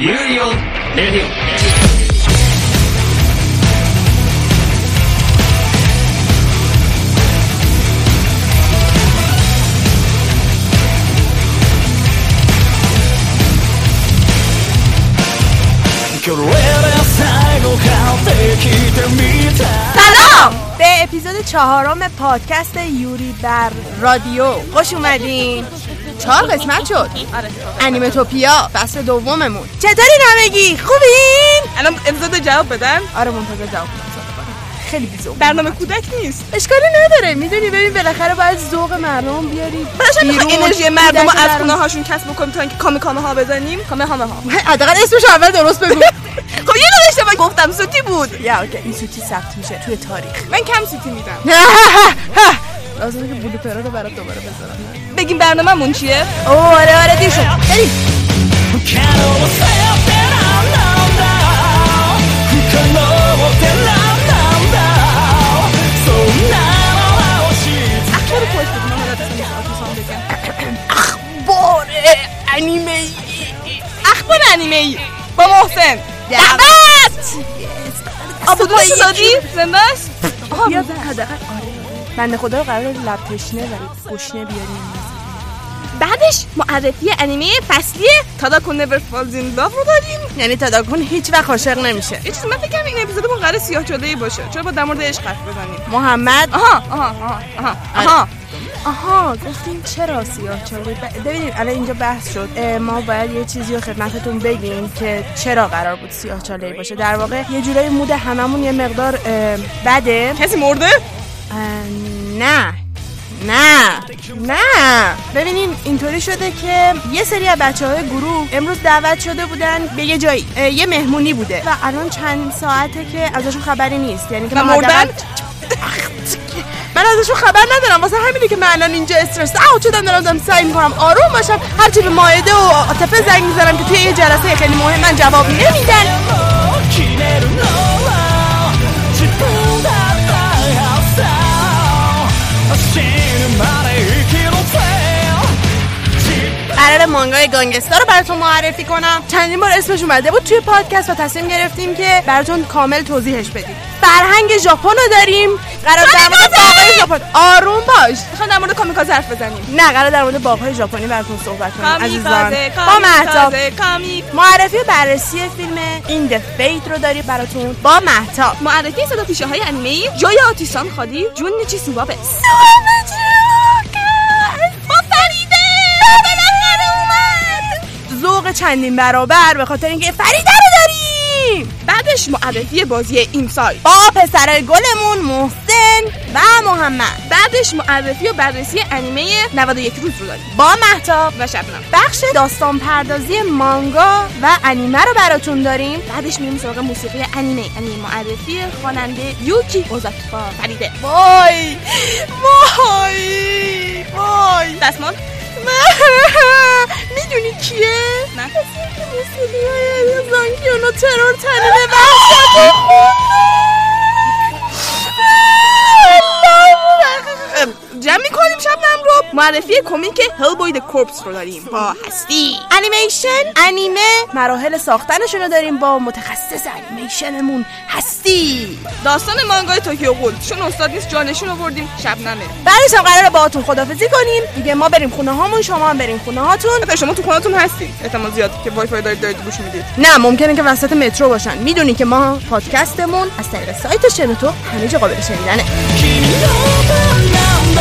有利オレディオ「سلام به اپیزود چهارم پادکست یوری بر رادیو خوش اومدین چهار قسمت شد. انیمتوپیا فصل دوممون. چطوری نمگی خوبین؟ الان اپیزود جواب بدن. آره منتظر جواب. خیلی بیزو برنامه کودک نیست. اشکالی نداره. می‌دونی ببین بالاخره باید ذوق مردم بیاری. باشه. انرژی مردم رو از. خونه هاشون کسب بکنیم تا اینکه کامه کامه ها بزنیم. کامه هامه ها حداقل اسمش اول درست بگو. خب یه دونه اشتباه گفتم سوتی بود. یا اوکی. این سوتی ثبت میشه توی تاریخ. من کم سوتی میدم. لازمه که بلوپرا رو برات دوباره بذارم. بگیم برنامه‌مون چیه؟ اوه آره آره دیر شد. بریم. اخبار من انیمه ای اخبار انیمه ای با محسن. دعوت! آبودوش دادی زنده است بیا آره. بنده خدا رو قرار لب تشنه و گشنه بیاریم. بعدش معرفی انیمه فصلی تاداکو نور فالز این لاو رو داریم. یعنی تداکون هیچ وقت عاشق نمیشه. یه چیز من فکر کنم این اپیزودمون قرار سیاه باشه. چرا با در مورد عشق حرف بزنیم؟ محمد؟ آها آها آها آها آها. آها گفتیم چرا سیاه ب- ببینید الان اینجا بحث شد. ما باید یه چیزی رو خدمتتون بگیم که چرا قرار بود سیاه چاله باشه. در واقع یه جورایی مود هممون یه مقدار بده. کسی مرده؟ نه. نه. نه. ببینین اینطوری شده که یه سری از بچه های گروه امروز دعوت شده بودن به یه جایی یه مهمونی بوده. و الان چند ساعته که ازشون خبری نیست. یعنی که و مردن؟ من ازشون خبر ندارم. واسه همینه که من الان اینجا استرس اوت شدم دارم دارم سعی می‌کنم آروم باشم. هرچی به ماهده و عاطفه زنگ می‌زنم که توی یه جلسه خیلی مهم من جواب نمیدن قرار مانگای گانگستا رو براتون معرفی کنم. چندین بار اسمش اومده بود توی پادکست و تصمیم گرفتیم که براتون کامل توضیحش بدیم. فرهنگ ژاپن رو داریم. قرار در مورد باغهای ژاپن آروم باش. می‌خوام در مورد کامیکازه حرف بزنیم. نه قرار در مورد باغهای ژاپنی براتون صحبت کنیم عزیزان. با مهتاب معرفی و بررسی فیلم این د فیت رو داریم براتون با مهتاب معرفی صدا پیشه های انیمه جای آتیسان خادی جون نیچی سوبابه ذوق چندین برابر به خاطر اینکه فریده رو داریم. بعدش معرفی بازی این سایت. با پسر گلمون محسن و محمد. بعدش معرفی و بررسی انیمه 91 روز رو داریم. با مهتاب و شبنم. بخش داستان پردازی مانگا و انیمه رو براتون داریم. بعدش میریم سراغ موسیقی انیمه. انیمه معرفی خواننده یوکی اوزاکی با فریده. وای! وای! وای! دستمال. می‌دونی کیه؟ نه. موسیقی های زانکیونو ترور تنین وحشت جمع می‌کنیم شبنم رو. معرفی کمیک Hellboy The Corpse رو داریم. با هستی. انیمیشن انیمه. مراحل ساختنشون رو داریم با متخصص انیمیشنمون هستی. داستان مانگای Tokyo Ghoul چون استاد نیست جانشین آوردیم شبنمه بعدش هم قراره باهاتون خدافزی کنیم. دیگه ما بریم خونه هامون شما هم بریم خونه هاتون شما تو خونتون هستید احتمال زیاد که وای فای دارید دارید گوش می‌دید. نه ممکنه که وسط مترو باشن. می‌دونی که ما پادکستمون از طریق سایت شنوتو همه جا قابل شنیدنه.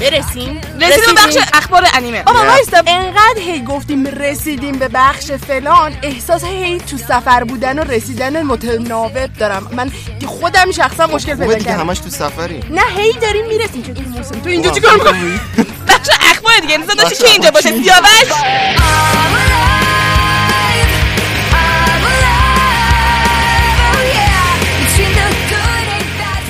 برسیم. رسیدیم بخش اخبار انیمه. بابا وایستا. انقدر هی گفتیم رسیدیم به بخش فلان احساس هی تو سفر بودن و رسیدن متناوب دارم. من خودم شخصا مشکل پیدا کردم. همش تو سفری. نه هی داریم می‌رسیم. که تو موسم؟ تو اینجا چیکار می‌کنی؟ بخش اخبار دیگه. انتظار داشتی که اینجا باشه؟ چی؟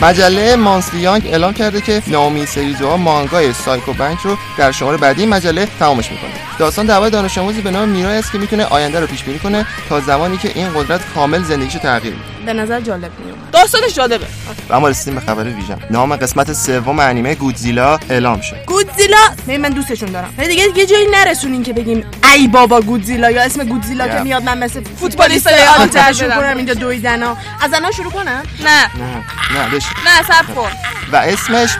مجله مانسلی یانگ اعلام کرده که نامی سریزوها مانگای سایکو بنک رو در شماره بعدی مجله تمامش می‌کنه. داستان دعوای دانش آموزی به نام میرای است که می‌تونه آینده رو پیش بینی کنه تا زمانی که این قدرت کامل زندگیشو تغییر میده. به نظر جالب میومد داستانش جالبه. و اما رسیدیم به خبر ویژن نام قسمت سوم انیمه گودزیلا اعلام شد. گودزیلا من من دوستشون دارم. ولی دیگه یه جایی نرسونین که بگیم ای بابا گودزیلا یا اسم گودزیلا Yeah. که میاد من مثل فوتبالیست شروع بدم. کنم اینجا دویدنا از الان شروع کنم؟ نه. نه نه نه صبر کن. و اسمش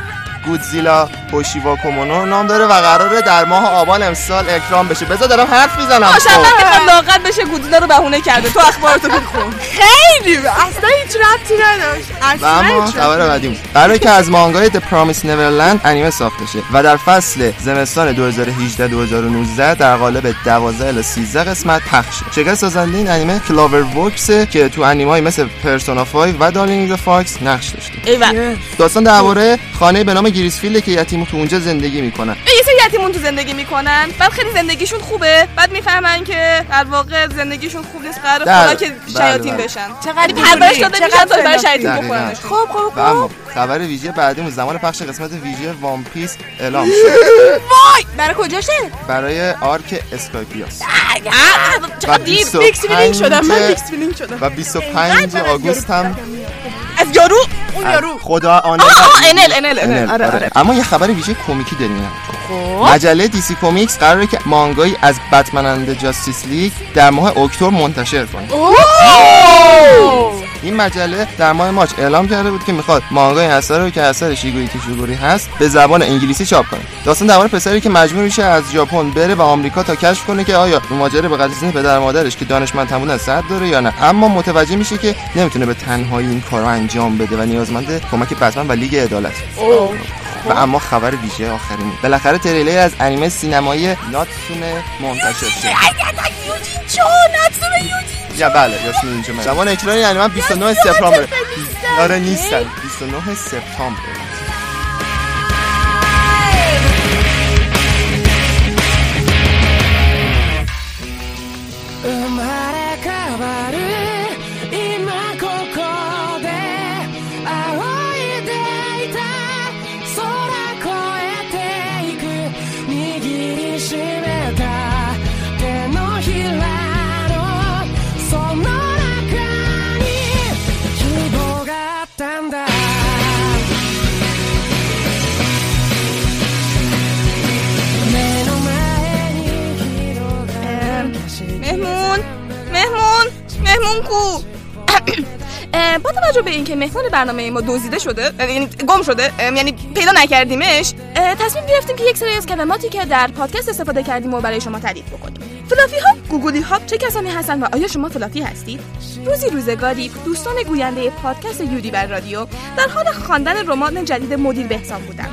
گودزیلا Hoshi wo Kuu Mono نام داره و قراره در ماه آبان امسال اکران بشه. بذار دارم حرف می‌زنم. ماشاءالله می‌خواد لاغت بشه گودزیلا رو بهونه کرده. تو اخبارتو بخون خیلی اصلا هیچ ربطی نداشت. اصلا اما خبر بعدی قراره که از مانگای The Promised Neverland انیمه ساخته شه و در فصل زمستان 2018 2019 در قالب 12 الی 13 قسمت پخش شه. شرکت سازنده این انیمه CloverWorks که تو انیمه‌های مثل Persona 5 و Darling Franxx نقش داشته. ایول داستان درباره خانه به نام Grace Field که یتیم تو اونجا زندگی می‌کنن. یه سری یتیمون تو زندگی می‌کنن. بعد خیلی زندگیشون خوبه. بعد می‌فهمن که در واقع زندگیشون خوب نیست. قرار خدا که بله، شیاطین بله. بشن. چقدر پرورش بیزاری، داده میشن تا برای. شیاطین. بخورنشون خب خب اما خبر ویژه بعدیمون زمان پخش قسمت ویژه وان پیس اعلام شد. وای برای کجاشه برای آرک اسکایپیاس. چقدر دیر. 25 میکس فیلینگ شدم من میکس فیلینگ شدم. و 25 آگوست هم از یارو؟ اون یارو. خدا آن آه، انل، انل، انل. آره، آره. اما یه خبر ویژه کمیکی داریم خب. مجله DC Comics قراره که مانگایی از Batman and Justice League در ماه اکتبر منتشر کنه. این مجله در ماه March اعلام کرده بود که می‌خواد مانگای اثر رو که اثر شیوری تشیروگی هست به زبان انگلیسی چاپ کنه داستان درباره پسری که مجبور میشه از ژاپن بره به آمریکا تا کشف کنه که آیا ماجرا به قتل پدر و مادرش که دانشمند بودن صد داره یا نه اما متوجه میشه که نمی‌تونه به تنهایی این کار رو انجام بده و نیازمند کمک بتمن و لیگ عدالت و اما خبر ویژه آخرین بالاخره تریلر از انیمه سینمایی ناتسونه منتشر شد یا بله یاسمین اینجا زمان اکران این انیمه 29 سپتامبر. آره نیستن. 29 سپتامبر. مهمون کو. اه، با توجه به اینکه مهمون برنامه ما دزدیده شده یعنی گم شده یعنی پیدا نکردیمش تصمیم گرفتیم که یک سری از کلماتی که در پادکست استفاده کردیم و برای شما تعریف بکنیم. فلافی ها گوگلی ها چه کسانی هستند و آیا شما فلافی هستید؟ روزی روزگاری دوستان گوینده پادکست یودی بر رادیو در حال خواندن رمان جدید مدیر بهسان بودند.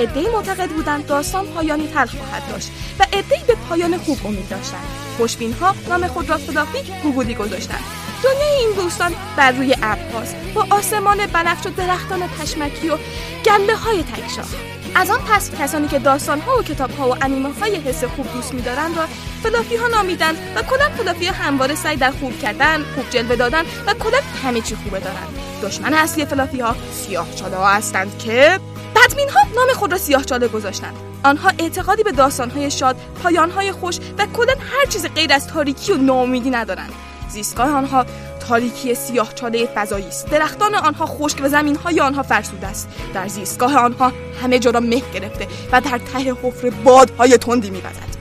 عدهای معتقد بودند داستان پایانی تلخ خواهد داشت و عدهای به پایان خوب امید داشتند. خوشبین ها نام خود را fluffy گوگولی گذاشتند. دنیای این دوستان بر روی ابرهاست. با آسمان بنفش و درختان پشمکی و گله های تکشاخ از آن پس کسانی که داستان ها و کتاب ها و انیمه های حس خوب دوست می‌دارند را fluffy ها نامیدند و کلا fluffy ها همواره سعی در خوب کردن خوب جلوه دادن و کلا همه چی خوبه دارند. دشمن اصلی fluffy ها سیاه چاله ها هستند که بدمین ها نام خود را سیاه چاله گذاشتند. آنها اعتقادی به داستان های شاد پایان های خوش و کلا هر چیز غیر از تاریکی و ناامیدی ندارند. زیستگاه آنها تاریکی سیاه چاله فضایی است. درختان آنها خشک و زمین های آنها فرسوده است. در زیستگاه آنها همه جا را مه گرفته و در ته حفره بادهای تندی میوزد.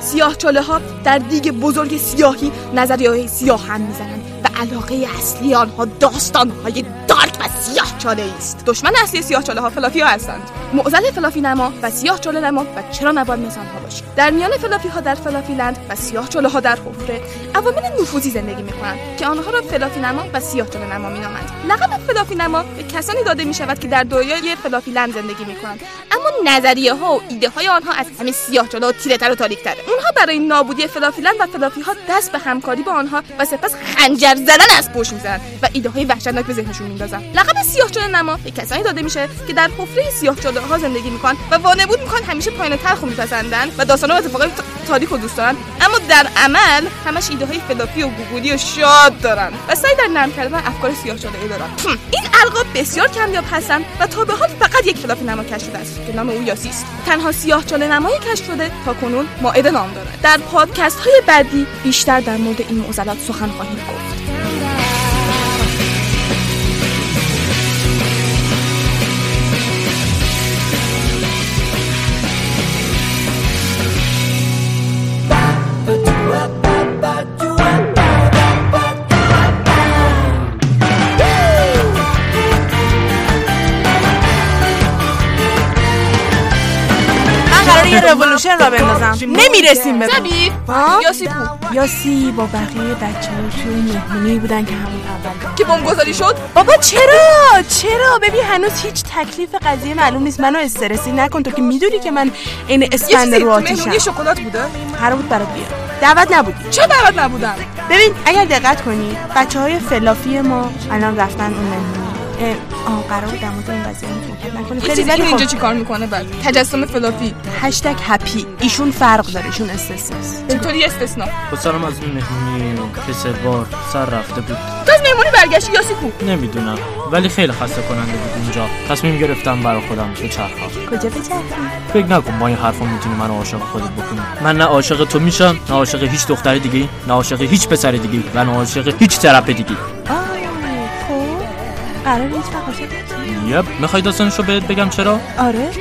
سیاه چاله ها در دیگ بزرگ سیاهی نظریه سیاه هم می‌زنند. و علاقه اصلی آنها داستان های دارک و سیاه چاله است. دشمن اصلی سیاه چاله ها فلافی ها هستند. معضل fluffy نما و سیاه چاله نما و چرا نباید مثل آنها باشیم؟ در میان fluffy ها در fluffy land و سیاه چاله ها در حفره عوامل نفوذی زندگی می‌کنند که آنها را fluffy نما و سیاه چاله نما مینامند. لقب fluffy نما به کسانی داده می شود که در دنیای fluffy land زندگی می‌کنند. اما نظریه ها و ایده های آنها از همه سیاه چاله و تیره تر و تاریک تره اونها برای نابودی fluffy land و fluffy ها دست به همکاری با آنها و سپس خنجر زدن از پشت می‌زنند و ایده های وحشتناک به ذهنشون میندازن. لقب سیاه چاله نما به کسانی داده میشه که در حفره سیاه چاله ها زندگی می‌کنن و وانمود می‌کنن همیشه پایان تلخ رو میپسندن و داستانا و اتفاقای تاریک رو دوست دارن. اما در عمل همش ایده های فلافی و گوگولی و شاد دارن و سعی در نرم کردن افکار سیاه شده ای دارن این القاب بسیار کمیاب هستن و تا به حال فقط یک فلافی نما کشف شده است که نام او یاسی است تنها سیاه چاله نمایی کشف شده تا کنون مائده نام دارد. در پادکست های بعدی بیشتر در مورد این معضلات سخن خواهیم گفت. من یه رولوشن را بندازم نمی‌رسیم به زبی ها؟ یاسی کو یاسی با بقیه بچه ها توی مهمونی بودن که همون اول. که بمبگذاری شد؟ بابا چرا؟ چرا؟ ببین هنوز هیچ تکلیف قضیه معلوم نیست. منو استرسی نکن. تو که می‌دونی که من این یه اسفند چیزی رو آتیشم شکلات بوده؟ قرار بود برات بیارم. دعوت نبودی. چه دعوت نبودن ببین اگر دقت کنی بچه های فلافی ما الان رفتن اون مهمونی آه قرار بود این قضیه صحبت نکنیم خیلی ولی اینجا خب. چی کار می‌کنه؟ بعد تجسم فلافی. هشتگ هپی. ایشون فرق داره ایشون استثناست چطوری استثنا. با سلام از اون مهمونی که سه بار. سر رفته بود. تو از مهمونی برگشتی یاسی کو؟ نمی‌دونم. ولی خیلی خسته کننده بود اونجا تصمیم گرفتم برا خودم به چرخم کجا بچرخی فکر نکن با این حرفا می‌تونی منو عاشق خودت بکنی. من نه عاشق تو میشم نه عاشق هیچ دختر دیگه نه عاشق هیچ پسر دیگه و نه عاشق هیچ طرف دیگه آه. خب قرار هیچ وقت؟ یپ می‌خوای داستانشو بهت بگم چرا؟ آره. し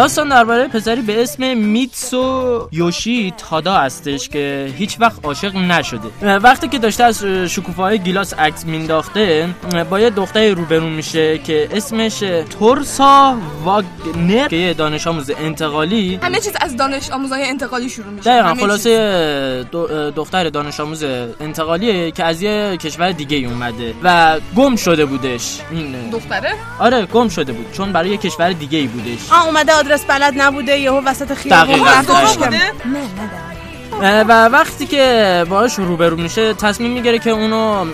داستان درباره پسری به اسم میتسو یوشی تادا هستش که هیچ وقت عاشق نشده. وقتی که داشته از شکوفه گیلاس عکس مینداخته با یه دختری روبرو میشه که اسمش تورسا واگنر که یه دانش آموز انتقالی. همه چیز از دانش آموزای انتقالی شروع میشه. دقیقا خلاصه دختر دانش آموز انتقالیه که از یه کشور دیگه اومده و گم شده بودش. این. دختره؟ آره گم شده بود چون برای یه کشور دیگه ای بودش. آه اومده آدرس بلد نبوده یهو وسط خیابون اه، و وقتی که باهاش روبرو میشه تصمیم می‌گیره که اونو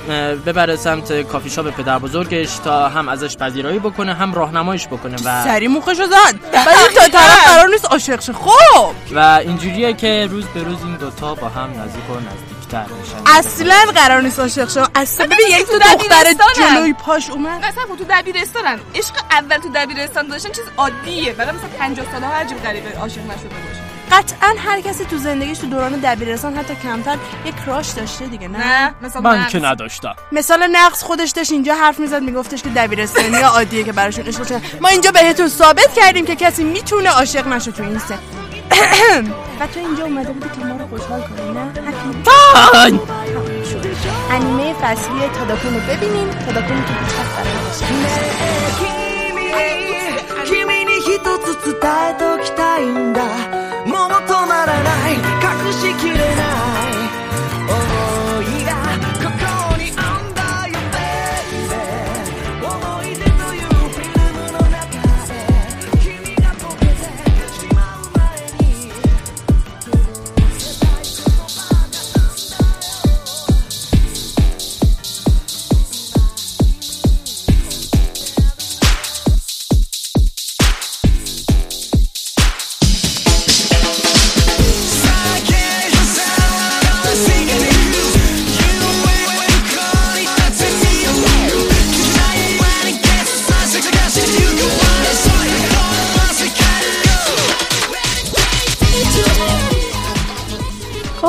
ببره سمت کافی شاپ پدر بزرگش تا هم ازش پذیرایی بکنه هم راهنماییش بکنه و سری موخشو زد. ولی تا طرف قرار نیست عاشق شه. خب. و اینجوریه که روز به روز این دوتا با هم نزدیک و نزدیکتر میشن. اصلا قرار نیست عاشق شه اصلا ببین یک تو دختر. جلوی پاش اومد. مثلا خب تو دبیرستانن. عشق اول تو دبیرستان داشتن چیز عادیه. بعد مثلا 50 ساله ها عجیب غریبه عاشق نشده باشه. قطعا هر کسی تو زندگیش تو دوران دبیرستان حتی کمتر یه کراش داشته دیگه نه؟ نه مثلا من که نداشتم. مثال نقص خودش داشت اینجا حرف می‌زد میگفتش که دبیرستانی عادیه که براشون عشق ما اینجا بهتون ثابت کردیم که کسی می‌تونه عاشق نشه تو این سن. و تو اینجا اومده بودی که ما رو خوشحال کنی نه حتما انیمه فصلی تاداکون رو ببینیم تاداکون که هیچ وقت برای عاشق نیست. 君に一つ伝えときたいんだもう止まらない い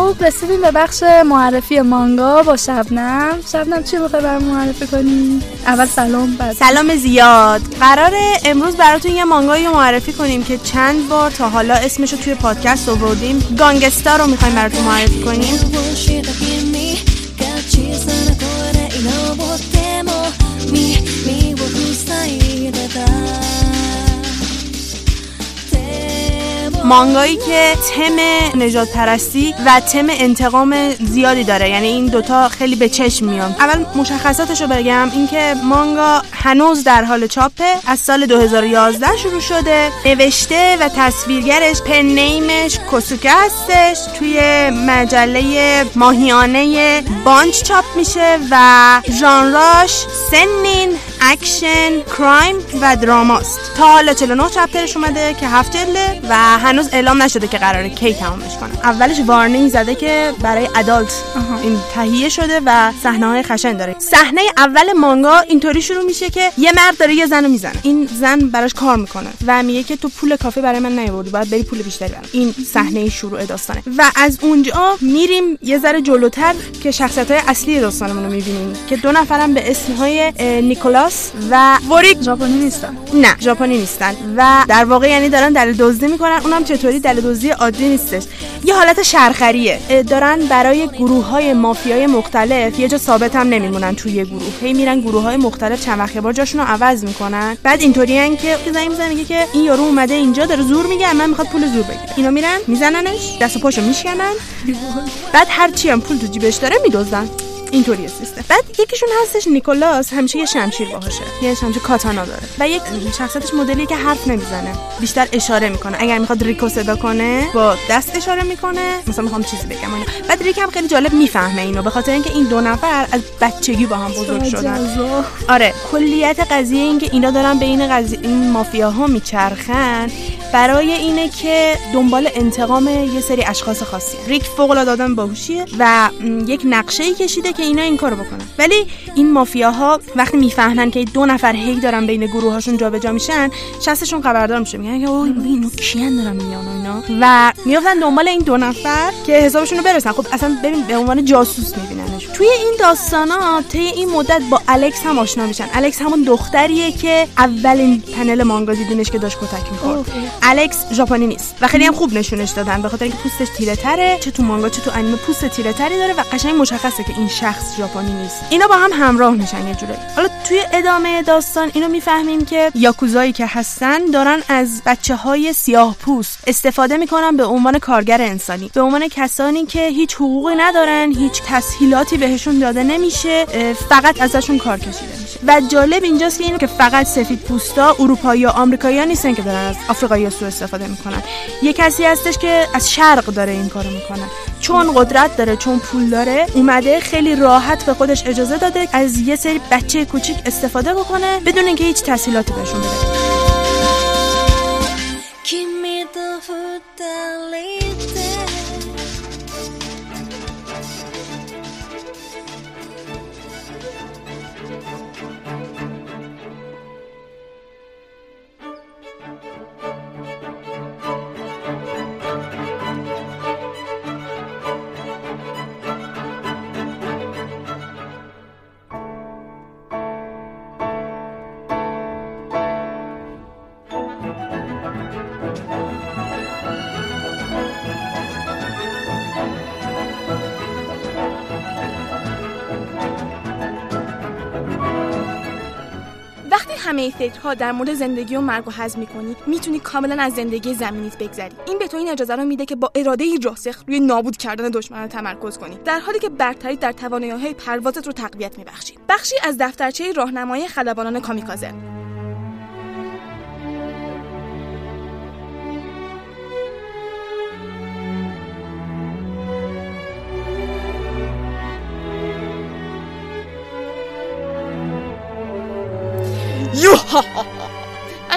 خب رسیدیم به بخش معرفی مانگا با شبنم. شبنم چی می‌خوای معرفی کنی؟ اول سلام بعد سلام زیاد. قراره امروز براتون یه مانگایی معرفی کنیم که چند بار تا حالا اسمش رو توی پادکست آوردیم. گانگستر رو می‌خوایم براتون معرفی کنیم. مانگایی که تم نژاد پرستی و تم انتقام زیادی داره. یعنی این دوتا خیلی به چشم میان. اول مشخصاتش رو بگم. اینکه مانگا هنوز در حال چاپه از سال 2011 شروع شده. نوشته و تصویرگرش pen name ش کوسوکه هستش. توی مجله ماهیانه Bunch چاپ میشه و ژانراش seinen اکشن crime و دراماست تا حالا 49 چپترش اومده که هفت جلده و هنوز اعلام نشده که قراره کی تمامش کنه. اولش وارنینگ زده که برای ادالت این تهیه شده و صحنه های خشن داره. صحنه اول مانگا اینطوری شروع میشه که یه مرد داره یه زن می‌زنه. این زن براش کار می‌کنه و میگه که تو پول کافی برای من نیاوردی باید بری پول بیشتری برام این صحنه شروع داستانه. و از اونجا میریم یه ذره جلوتر که شخصیت های اصلی داستانمون رو می‌بینیم که دو نفرم به اسم های نیکولاس و وریک ژاپنی نیستن. نه. ژاپنی نیستن. و در واقع یعنی دارن دل دزدی می‌کنن. اونم چطوری دل دزدی عادی نیستش. یه حالت شرخریه. دارن برای گروه های مافیای مختلف یه جا ثابت هم نمیمونن توی یه گروه. هی میرن گروه های مختلف چند وقت بار جاشون رو عوض می‌کنن. بعد اینطوریان که زنگ می‌زنه میگه که این یارو اومده اینجا داره زور میگه من می‌خواد پول زور بگیره اینا میرن میزننش دست و پاشو میشکنن. بعد هر چی هم پول تو جیبش داره میدزدن. اینطوریه سیستم. بعد یکیشون هستش نیکولاس همیشه یه شمشیر باهاشه. یه شمشیر کاتانا داره. و یک شخصیتش مدلیه که حرف نمی‌زنه. بیشتر اشاره می‌کنه. اگر می‌خواد ریکو صدا کنه با دست اشاره می‌کنه. مثلا می‌خوام چیزی بگم. اینا. بعد ریک هم خیلی جالب می‌فهمه اینو. به خاطر اینکه این دو نفر از بچگی با هم بزرگ شدن. آره. کلیت قضیه این که اینا دارن بین قضیه این مافیاها میچرخن برای اینه که دنبال انتقام یه سری اشخاص خاصی. ریک فوق العاده آدم باهوشیه و یک نقشه ای کشیده که اینا این کارو بکنن. ولی این مافیاها وقتی می‌فهمن که دو نفر هی دارن بین گروهاشون جابجا میشن شستشون خبردار میشه. میگن که اوه اینو کیان دارن میان اینا. و میافتن دنبال این دو نفر که حسابشون رو برسن. خب اصلا ببین به عنوان جاسوس میبیننش. توی این داستانا طی این مدت با الکس هم آشنا میشن. الکس همون دختریه که اولین پنل مانگا دیدینش که داشت کتک می‌خورد. الکس ژاپنی نیست و خیلی هم خوب نشونش دادن به خاطر اینکه پوستش تیره تره چه تو مانگا چه تو انیمه پوست تیره تری داره و قشنگ مشخصه که این شخص ژاپنی نیست. اینا با هم همراه میشن یه جورایی حالا توی ادامه داستان اینو می‌فهمیم که یاکوزایی که هستن دارن از بچه های سیاه پوست استفاده می‌کنن به عنوان کارگر انسانی. به عنوان کسانی که هیچ حقوقی ندارن هیچ تسهیلاتی بهشون داده نمیشه فقط ازشون کار کشیده میشه. و جالب اینجاست که اینو که فقط سفید پوستا اروپایی یا آمریکایی نیستن که دارن از آفریقایی سوء استفاده میکنن یه کسی هستش که از شرق داره این کارو میکنه چون قدرت داره چون پول داره اومده خیلی راحت به خودش اجازه داده از یه سری بچه کوچیک استفاده بکنه بدون اینکه هیچ تسهیلاتی بهشون بده 君と二人で همه فکرها در مورد زندگی و مرگ و حذف می‌کنی می‌تونی کاملا از زندگی زمینیت بگذری. این به تو این اجازه رو میده که با اراده راسخ روی نابود کردن دشمن تمرکز کنی در حالی که برتری در توانایی پروازت رو تقویت میبخشی. بخشی از دفترچه راهنمای خلبانان کامیکازه. 哟，好好。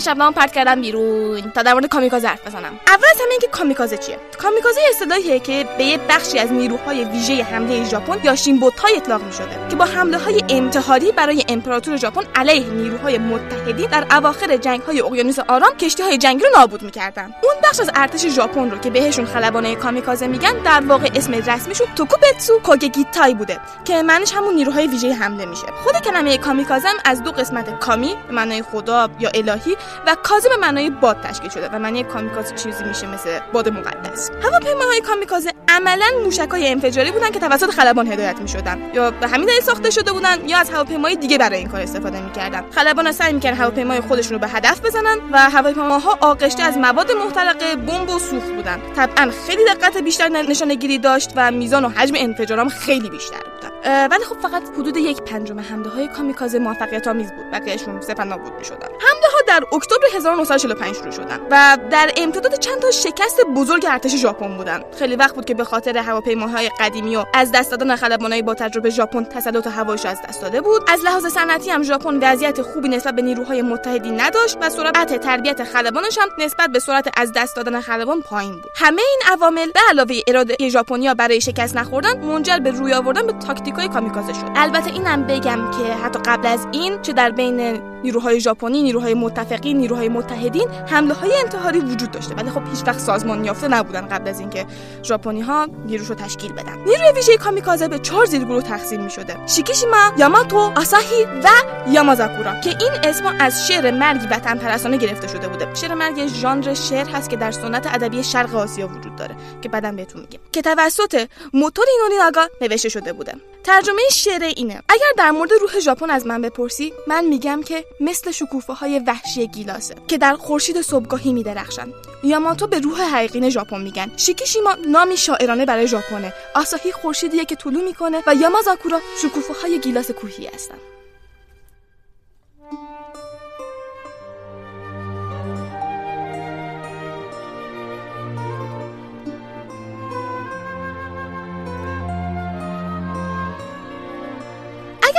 من شبنامو پرت کردم بیرون تا در مورد کامیکازه حرف بزنم. اول از همه اینکه کامیکازه چیه؟ کامیکازه اصطلاحیه که به یه بخشی از نیروهای ویژه حمله ژاپن یا شینبوتای اطلاق می شده که با حمله های انتحاری برای امپراتور ژاپن علیه نیروهای متحدین در اواخر جنگ های اقیانوس آرام کشتی های جنگی رو نابود می‌کردن. اون بخش از ارتش ژاپن رو که بهشون خلبانه کامیکازه میگن در واقع اسم رسمیشون توکوبتسو کوگگیتای بوده که معنیش همون نیروهای ویژه حمله میشه. خود کلمه کامیکازه هم از دو قسمت کامی به معنای خدا یا الهی و کازه به معنای باد تشکیل شده و معنی کامیکازه چیزی میشه مثل باد مقدس. هواپیماهای کامیکازه عملا موشکای انفجاری بودن که توسط خلبان هدایت می‌شدن. یا به همین دلیل ساخته شده بودن یا از هواپیمای دیگه برای این کار استفاده می‌کردن. خلبان سعی می‌کردن هواپیمای خودشون رو به هدف بزنن و هواپیماها آغشته از مواد محترقه بمب و سوخت بودن. طبعا خیلی دقت بیشتر نشانه گیری داشت و میزان و حجم انفجارام خیلی بیشتر بودن اه، ولی خب فقط حدود یک پنجم حمله های کامیکازه موفقیت آمیز بود. بقیهشون سپند نابود می‌شدن. حمله در اکتبر 1945 شروع شدن و در امتداد چند تا شکست بزرگ ارتش ژاپن بودن. خیلی وقت بود که به خاطر هواپیماهای قدیمی و از دست دادن خلبانای با تجربه ژاپن تسلط هوایش از دست داده بود. از لحاظ صنعتی هم ژاپن وضعیت خوبی نسبت به نیروهای متحدین نداشت و سرعت تربیت خلبانش هم نسبت به سرعت از دست دادن خلبان پایین بود. همه این عوامل به علاوه اراده ژاپنیا برای شکست نخوردن منجر به روی آوردن به تاکتیکای کامیکازه شد. البته اینم بگم که حتی قبل از این چه در بین نیروهای ژاپنی نیروهای متفقین نیروهای متحدین حمله های انتحاری وجود داشته. ولی خب هیچ وقت سازمان یافته نبودن قبل از اینکه ژاپنی ها نیروش رو تشکیل بدن. نیروی ویژه کامیکازه به چهار زیرگروه تقسیم می شده شیکیشیما یاماتو آساهی و یامازاکورا که این اسم از شعر مرگی وطن پرستانه گرفته شده بوده. شعر مرگ ژانر شعر هست که در سنت ادبی شرق آسیا وجود داره که بعدم بهتون میگم که توسط موتوری نونیناگا نوشته شده بوده. ترجمه شعر اینه. اگر در مورد روح ژاپن از من بپرسی من میگم که مثل شکوفه های وحشی گیلاسه که در خورشید صبحگاهی میدرخشن. یاماتو به روح حقیقی ژاپن میگن. شیکیشیما نامی شاعرانه برای ژاپنه. آساهی خورشیدیه که طلوع می‌کنه و یامازاکورا شکوفه های گیلاس کوهی هستن.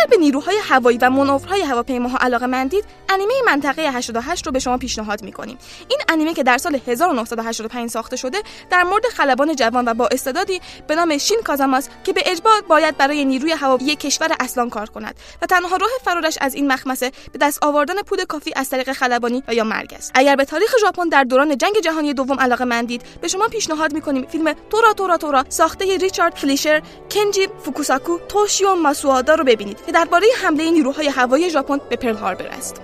اگر به نیروهای هوایی و منورهای هواپیماها علاقه مندید انیمه منطقه 88 رو به شما پیشنهاد می‌کنیم. این انیمه که در سال 1985 ساخته شده در مورد خلبان جوان و با استعدادی به نام شین کازاماس که به اجبار باید برای نیروی هوایی کشور اصلان کار کند و تنها راه فرارش از این مخمسه به دست آوردن پول کافی از طریق خلبانی و یا مرگ است. اگر به تاریخ ژاپن در دوران جنگ جهانی دوم علاقه مندید به شما پیشنهاد می‌کنیم فیلم تورا تورا تورا ساخته ریچارد فلیشر کنجی فوکوساکو توشیو ماسوادا رو ببینید. که درباره حمله نیروهای هوایی ژاپن به پرل هاربر است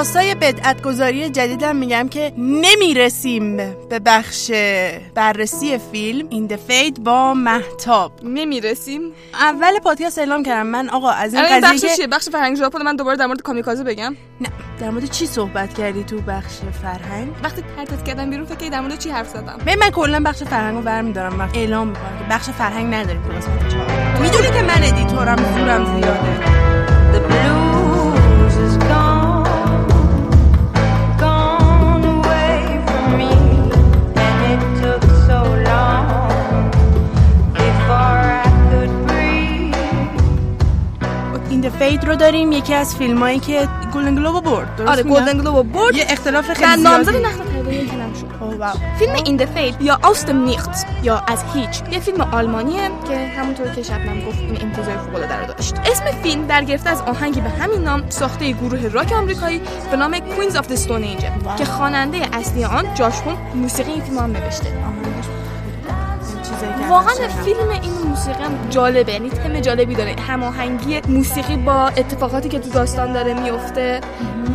راستای بدعتگذاری جدیدم میگم که نمی‌رسیم به بخش بررسی فیلم این فید با مهتاب. نمی‌رسیم. اول پادکست اعلام کردم. من آقا از این این قضیه بخش چیه؟ بخش فرهنگ ژاپن من دوباره در مورد کامیکازه بگم. نه در مورد چی صحبت کردی تو بخش فرهنگ؟ وقتی پرتت کردم بیرون فکر در مورد چی حرف زدم. ببین من کلا بخش فرهنگ رو برمیدارم. وقت اعلام می‌کنم که بخش فرهنگ نداریم. تو قسمت می‌دونی که من editor م زورم زیاده. The blues In the Fade رو داریم. یکی از فیلمایی که گلدن گلوب برد. درست آره؟ گلدن گلوب برد. یه اختلاف خیلی نامزد زیادی نخل اوه، wow. فیلم In the Fade یا Aus dem Nichts یا از هیچ. یه فیلم آلمانیه که همونطور که شبنم گفت این امتیازهای فوق‌العاده رو داشت. اسم فیلم در گرفته از آهنگی به همین نام ساخته گروه راک آمریکایی به نام Queens of the Stone Age wow. که خواننده اصلی آن جاش هوم موسیقی این فیلم هم نوشته. واقعا. فیلم این موسیقی هم جالبه یعنی تم جالبی داره. هماهنگی موسیقی با اتفاقاتی که تو داستان داره میفته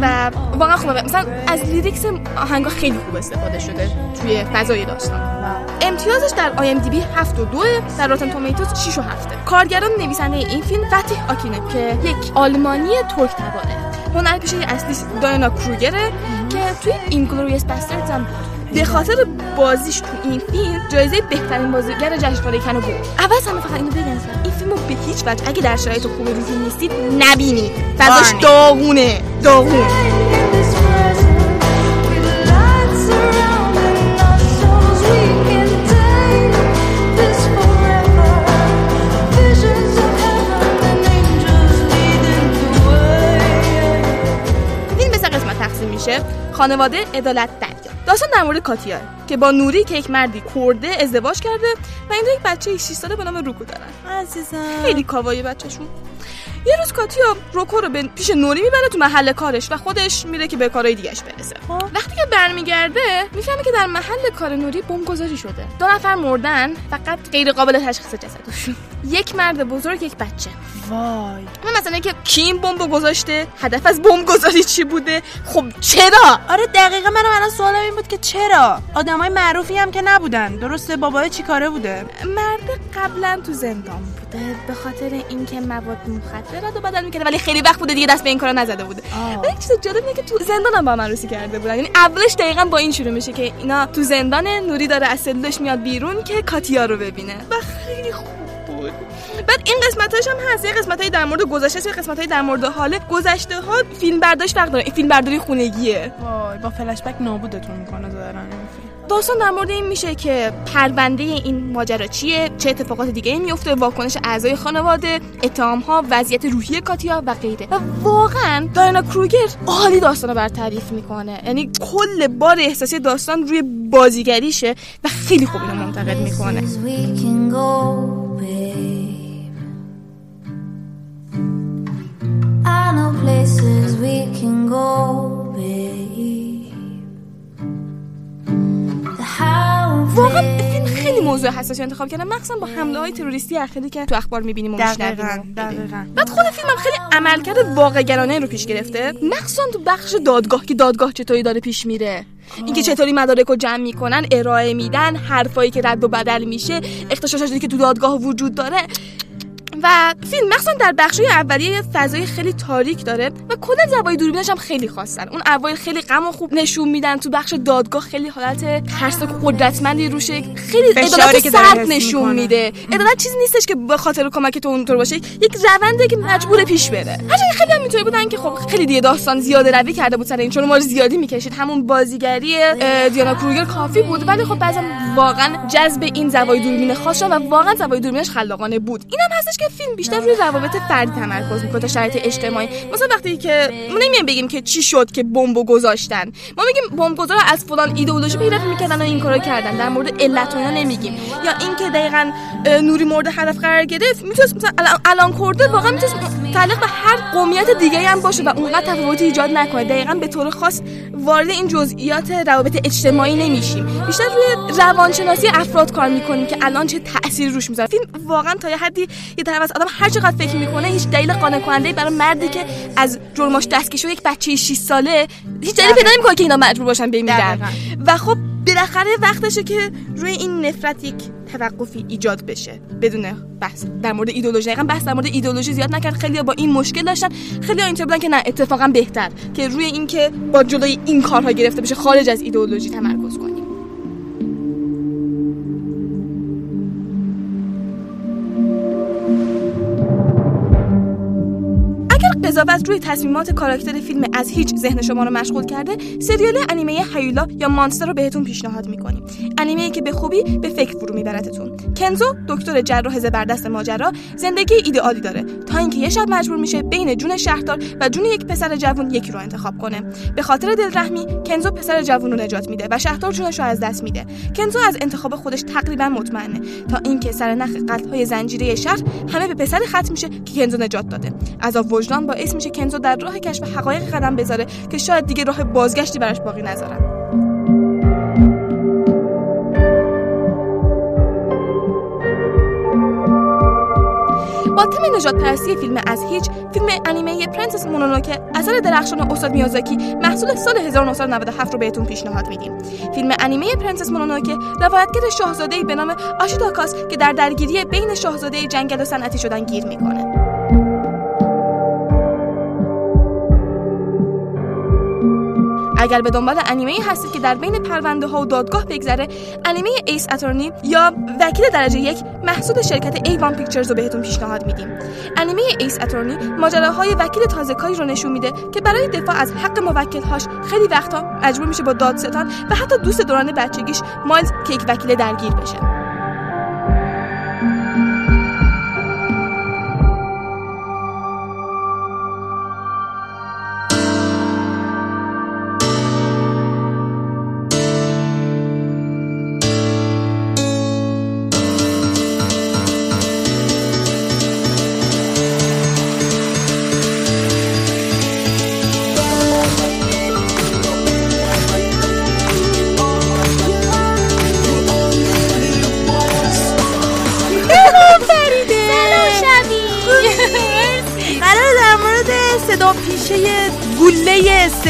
و واقعا خوبه. مثلا از lyrics آهنگا خیلی خوب استفاده شده توی فضای داستان. امتیازش در IMDb 7 و 2 در Rotten Tomatoes 6 و 7 کارگردان نویسنده این فیلم فاتح آکینه که یک آلمانی ترک تباره هنرپیشه اصلی دایانا کروگره که توی Inglourious Basterds هم بود. به خاطر بازیش تو این فیلم جایزه بهترین بازیگر جشنواره کن برد. اول همه فقط اینو بگم. این فیلمو به هیچ وجه اگه در شرایط خوب روحی نیستید نبینید فضاش. داغونه. داغون. میشه. خانواده عدالت داستان در مورد کاتیا که با نوری که یک مردی کرده ازدواج کرده و این یک بچه 6 ساله به نام روکو دارن. عزیزم. خیلی کاوایی بچهشون. یه روز کاتیا روکو رو به پیش نوری می‌بره تو محل کارش و خودش میره که به کارهای دیگهش برسه. وقتی که برمیگرده می‌فهمه که در محل کار نوری بمب گذاری شده. دو نفر مردن فقط غیر قابل تشخیص جسدشون. یک مرد بزرگ یک بچه. وای. من مثلا که کی این بمب گذاشته هدف از بمب گذاری چی بوده؟ خب چرا؟ آره دقیقا منم الان سوالم این بود که چرا؟ آدمای معروفی هم که نبودن. درسته بابای چی کاره بوده؟ مرد قبلا تو زندان بوده به خاطر اینکه مواد مخدر رو بدل می‌کرده ولی خیلی وقت بوده دیگه دست به این کارا نزده بوده. و یک چیز جالب اینه که تو زندان هم با من عروسی کرده بودن. یعنی اولش دقیقا با این شروع میشه که اینا تو زندان نوری داره از سلولش میاد بیرون که کاتیا رو ببینه. و خیلی خوب بود. بعد این قسمتاش هم هست. یه قسمتایی در مورد گذشته یه قسمتایی در مورد حاله گذشته ها فیلم برداشت فرق داره. این فیلم برداری خونگیه. وای با فلش بک نابودتون می‌کنه ظاهرا. این فیلم داستان در مورد این میشه که پرونده این ماجرا چیه؟ چه اتفاقات دیگه ای میفته واکنش اعضای خانواده اتهام ها وضعیت روحی کاتیا و غیره. و واقعا داینا کروگر عالی داستان رو بر تعریف می‌کنه. یعنی کل بار احساسی داستان روی بازیگریشه و خیلی خوب اینو منتقد می‌کنه. I know places we can go, babe. The how واقعا فیلم خیلی موضوع حساسی انتخاب کردم. مخصوصا با حمله های تروریستی اخیری که تو اخبار می‌بینیم و دقیقا بعد خود فیلمم خیلی عملکرد واقعگرانه رو پیش گرفته. مخصوصا تو بخش دادگاه که دادگاه چطوری داره پیش میره. اینکه چطوری مدارک رو جمع می‌کنن ارائه میدن حرفایی که رد و بدل میشه اختشاشاتی که تو دادگاه وجود داره. و فیلم مخصوصا در بخش اولیه یه فضای خیلی تاریک داره و کلا زوایای دوربینش هم خیلی خاصن. اون اوایل خیلی غم و خوب نشون میدن. تو بخش دادگاه خیلی حالت ترس و قدرتمندی روشه. خیلی عدالت داره سرد نشون. میده. عدالت چیزی نیستش که به خاطر کمک تو اونطور باشه. یک رونده که مجبور پیش بره. هرچند خیلی هم اینطوری بودن که خب خیلی دیگه داستان زیاده روی کرده بود سر این چون ما زیادی می‌کشید. همون بازیگری دیانا کروگر کافی بود ولی خب بعضا واقعا جذب این زوایای دوربین خاص و واقعا زوایای دوربینش خلاقانه بود. اینم هستش که فیلم بیشتر روی روابط فردی تمرکز می‌کنه تا شرایط اجتماعی. مثلا وقتی که ما نمیایم بگیم که چی شد که بمبو گذاشتن. ما میگیم بمب گذار از فلان ایدئولوژی پیروی می‌کردن و این کارو کردن. در مورد علت و نمیگیم. یا اینکه دقیقاً نوری مورد هدف قرار گرفت می‌تونست مثلا الان- کرده واقعا می‌تونست متعلق به هر قومیت دیگه هم باشه و اونقدر تفاوتی ایجاد نکنه. دقیقا به طور خاص وارد این جزئیات روابط اجتماعی نمیشیم. بیشتر روی روانشناسی افراد کار می‌کنیم که الان چه تأثیری روش می‌ذاره. فیلم واقعا تا یه حدی یه از آدم هر چقدر فکر می‌کنه هیچ دلیل قانع کننده برای مردی که از جرماش دستگیر شده یک بچه 6 ساله هیچ دلیلی پیدا نمی‌کنه که اینا مجبور باشن بمیرن. و خب بالاخره وقتشه که روی این نفرت یک توقفی ایجاد بشه بدون بحث. در مورد ایدئولوژی دقیقاً بحث در مورد ایدئولوژی زیاد نکرد. خیلی با این مشکل داشتن. خیلی اینطور بودن که نه اتفاقا بهتر که روی اینکه با جلوی این کارها گرفته بشه خارج از ایدئولوژی تمرکز کنیم. قضاوت روی تصمیمات کاراکتر فیلم از هیچ ذهن شما رو مشغول کرده سریال انیمه هیولا یا مانستر رو بهتون پیشنهاد می‌کنیم. انیمه که به خوبی به فکر فرو میبرتتون. کنزو دکتر جراح زبردست ماجرا زندگی ایدئالی داره. تا اینکه یه شب مجبور میشه بین جون شهردار و جون یک پسر جوون یکی رو انتخاب کنه. به خاطر دلرحمی کنزو پسر جوون رو نجات میده و شهردار جونش رو از دست میده. کنزو از انتخاب خودش تقریبا مطمئنه. تا اینکه سر نخ قتل‌های زنجیره شهر همه به پسری ختم میشه که کنزو نجات داده. عذاب وجدان باعث میشه کنزو در راه کشف حقایق قدم بذاره که شاید دیگه راه بازگشتی براش باقی نذارن. با تم نژادپرستی فیلم از هیچ فیلم انیمه پرنسس مونونوکه اثر درخشان استاد میازاکی محصول سال 1997 رو بهتون پیشنهاد میدیم. فیلم انیمه پرنسس مونونوکه روایتگر شاهزاده‌ای به نام آشیتاکاس که در درگیری بین شاهزاده جنگل و صنعتی شدن گیر می‌کنه. اگر به دنبال انیمه هستید که در بین پرونده ها و دادگاه بگذره انیمه Ace Attorney یا وکیل درجه یک محصول شرکت A-1 Pictures رو بهتون پیشنهاد میدیم. انیمه Ace Attorney ماجراهای وکیل تازهکاری رو نشون میده که برای دفاع از حق موکلهاش خیلی وقتا مجبور میشه با دادستان و حتی دوست دوران بچگیش مایلز که یک وکیل درگیر بشه.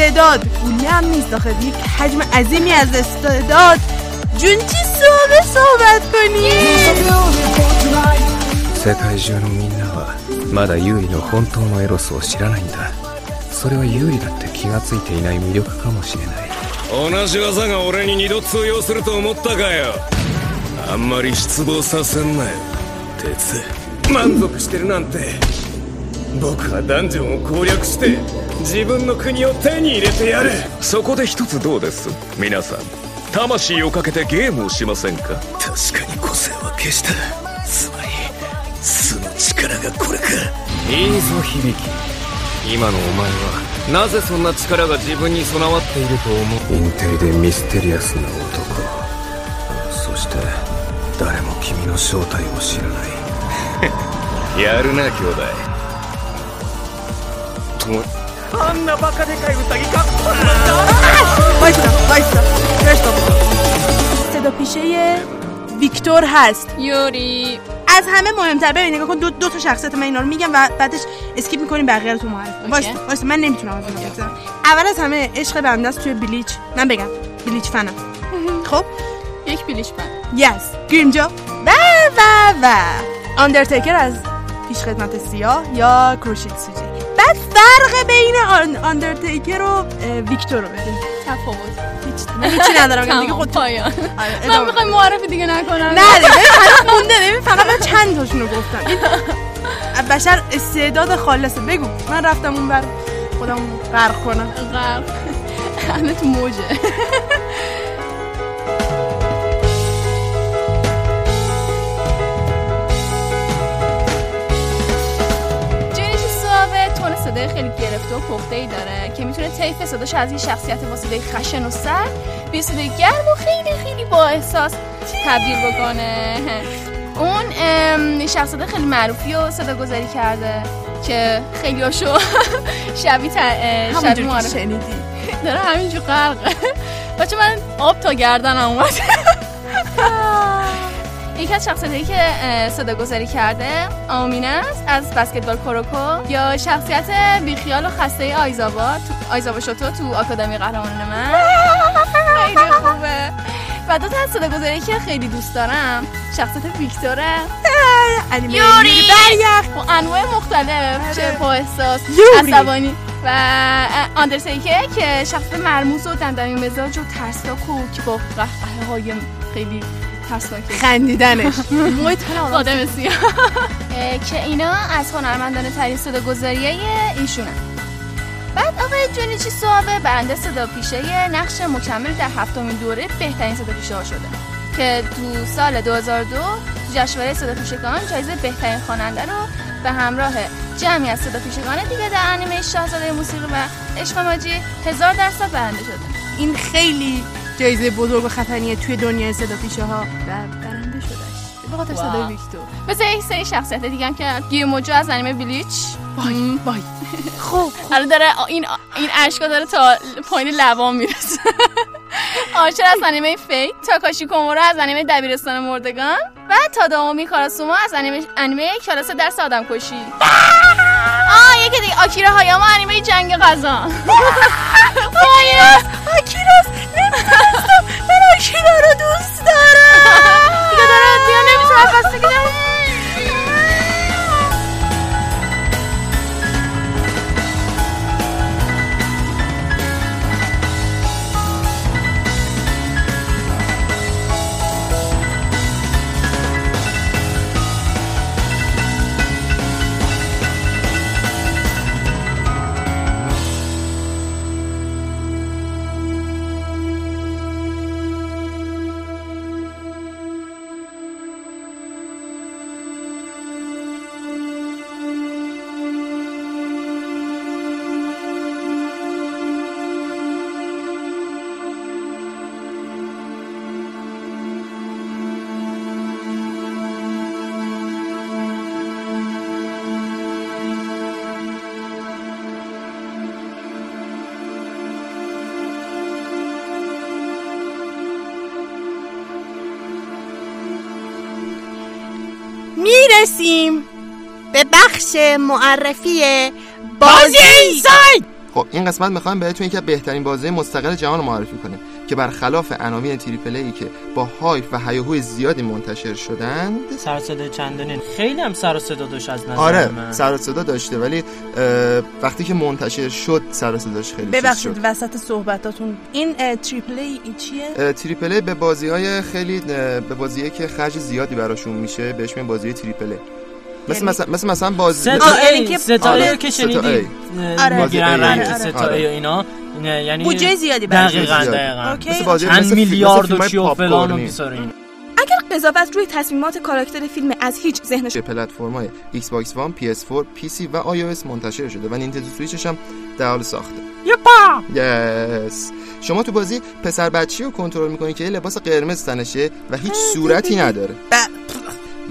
استعداد گله هم نیست آخه یک حجم عظیمی از استعداد جونچی صحبه صحبت کنیم 世界中のみんなはまだユーリの本当のエロスを知らないんだそれはユーリだって気がついていない魅力かもしれない同じ技が俺に二度通用すると思ったかよあんまり失望させんなよ鉄満足してるなんて 僕はダンジョンを攻略して自分の国を手に入れてやる。そこで一つどうです？皆さん魂をかけてゲームをしませんか？確かに個性は消した。つまり素の力がこれか。いいぞ響今のお前はなぜそんな力が自分に備わっていると思う？インテリでミステリアスな男。そして誰も君の正体を知らない。やるな兄弟。とあんなバカでかいウサギか وایسا وایسا فرشت صدا پیشه ویکتور هست یوری از همه مهمتر ببین نگاه کن دو, دو تا شخصیت من اینا رو میگم و بعدش اسکیپ میکنیم بقیه رو تو معرفی وایسا وایسا من نمیتونم از این بگذرم اول از همه عشق بنده است توی بلیچ من بگم بلیچ فنم خب یک بلیش من یس گریمجا و و و آندرتیکر از پیش خدمت سیاه یا کروشیت سوجی بعد فرق بین آن آندرتیکر و ویکتور رو ببین. تفاوت. من هیچی ندارم. دیگه خود پایان. آره، من. می‌خوای معرفی دیگه نکنم. نه دیگه مونده ببین فقط من چند تاشون رو گفتم. بشر استعداد خالصه. بگو. من رفتم اون بر خودم غرق کنم. غرق. همه تو موجه. صدای خیلی گرفته و پخته ای داره که می‌تونه طیف صداش از یه شخصیت با صدای خشن و سر به صدای گرم و خیلی خیلی با احساس تبدیل بکنه. اون شخصیت خیلی معروفی و صدا گذاری کرده که خیلی هاشو شبیه شبیه معرفی شنیدی. داره همینجور غرقه بچه من آب تا گردنم اومد. یکی از شخصیتی که صدا گذاری کرده آمینه است از بسکتبال کوروکو یا شخصیت بیخیال و خسته آیزابا تو آیزابا شوتو تو آکادمی قهرمانان من. خیلی خوبه. و دو تا از صدا گذاری که خیلی دوست دارم شخصیت ویکتوره. یوری! با انواع مختلف چه با احساس. عصبانی و آندرسیکه که شخص مرموز و دندمی مزاج و ترسناک و که با قهقه های خیلی خندیدنش. آدم سیاه. اه، که اینا از هنرمندان ترین صدا گذاریه ایشونه. بعد آقای جونیچی سوابه؟ برنده صدا پیشه نقش مکمل در هفتمین دوره بهترین صدا پیشه ها شده. که تو سال 2002 تو جشنواره صدا پیشگان جایزه بهترین خواننده رو به همراه جمعی از صدا پیشگان دیگه در انیمه شاهزاده موسیقی و عشق ماجی هزار درصد برنده شده. این خیلی جایزه بزرگ و خطرنیه توی دنیای صدا پیشه ها و برنده شدش به خاطر. صدای ویکتور. مثل یک سری شخصیت دیگه هم که گیموجو از انیمه بلیچ. بای بای خب. الان داره این این اشکا داره تا پایین لبام می‌رسه. آشر از انیمه فیت تاکاشی کومورا از انیمه دبیرستان مردگان. و تاداومی کاراسوما از انیمه انیمه کلاس درس آدم کشی آه یکی دیگه. آکیرا هایاما انیمه جنگ غذا. آکیراس من آکیرا رو دوست دارم. دیگه داره دیگه نمی‌تونم خسته می‌رسیم به بخش معرفی بازی خب این قسمت می‌خوایم بهتون یکی از بهترین بازی مستقل جهان رو معرفی کنیم. که برخلاف عناوین triple A که با hype و هیاهوی زیادی منتشر شدند سر و صدای چندانی خیلی هم سر صدا داشت از نظر آره من سر صدا داشته ولی وقتی که منتشر شد سر صداش خیلی ببخشید شد وسط صحبتاتون این triple A این چیه triple A به بازی های خیلی به بازی که خرج زیادی براشون میشه بهش میگن بازی triple A مثل یعنی- مثلا مثل مثلا بازی سه آه، تا یعنی ای که- آره، ای شنیدی ای. آره. بازی رنگ ای. سه تا آره. ای و اینا یعنی بودجه زیادی برای دقیقاً. دقیقاً. مثل چند میلیارد و چی و فلان و پاپکورنی. بیسار این اگر قضاوت روی تصمیمات کاراکتر فیلم از هیچ ذهنش به پلتفرم های ایکس باکس وان، PS4, PC و iOS منتشر شده و نینتندو سویچش هم در حال ساخته. یپا یس شما تو بازی پسر بچی رو کنترل می‌کنی که یه لباس قرمز تنشه و هیچ صورتی نداره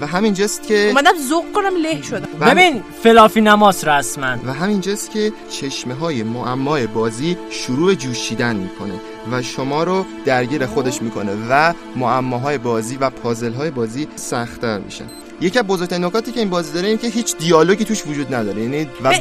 و همینجاست که اومدم ذوق کنم له شدم. و هم- ببین فلافی نماس رسما. و همینجاست که چشمه های معمای بازی شروع جوشیدن می‌کنه و شما رو درگیر خودش می‌کنه و معماهای بازی و پازل های بازی سختتر میشن. یکی از بزرگترین نکاتی که این بازی داره اینه که هیچ دیالوگی توش وجود نداره. یعنی و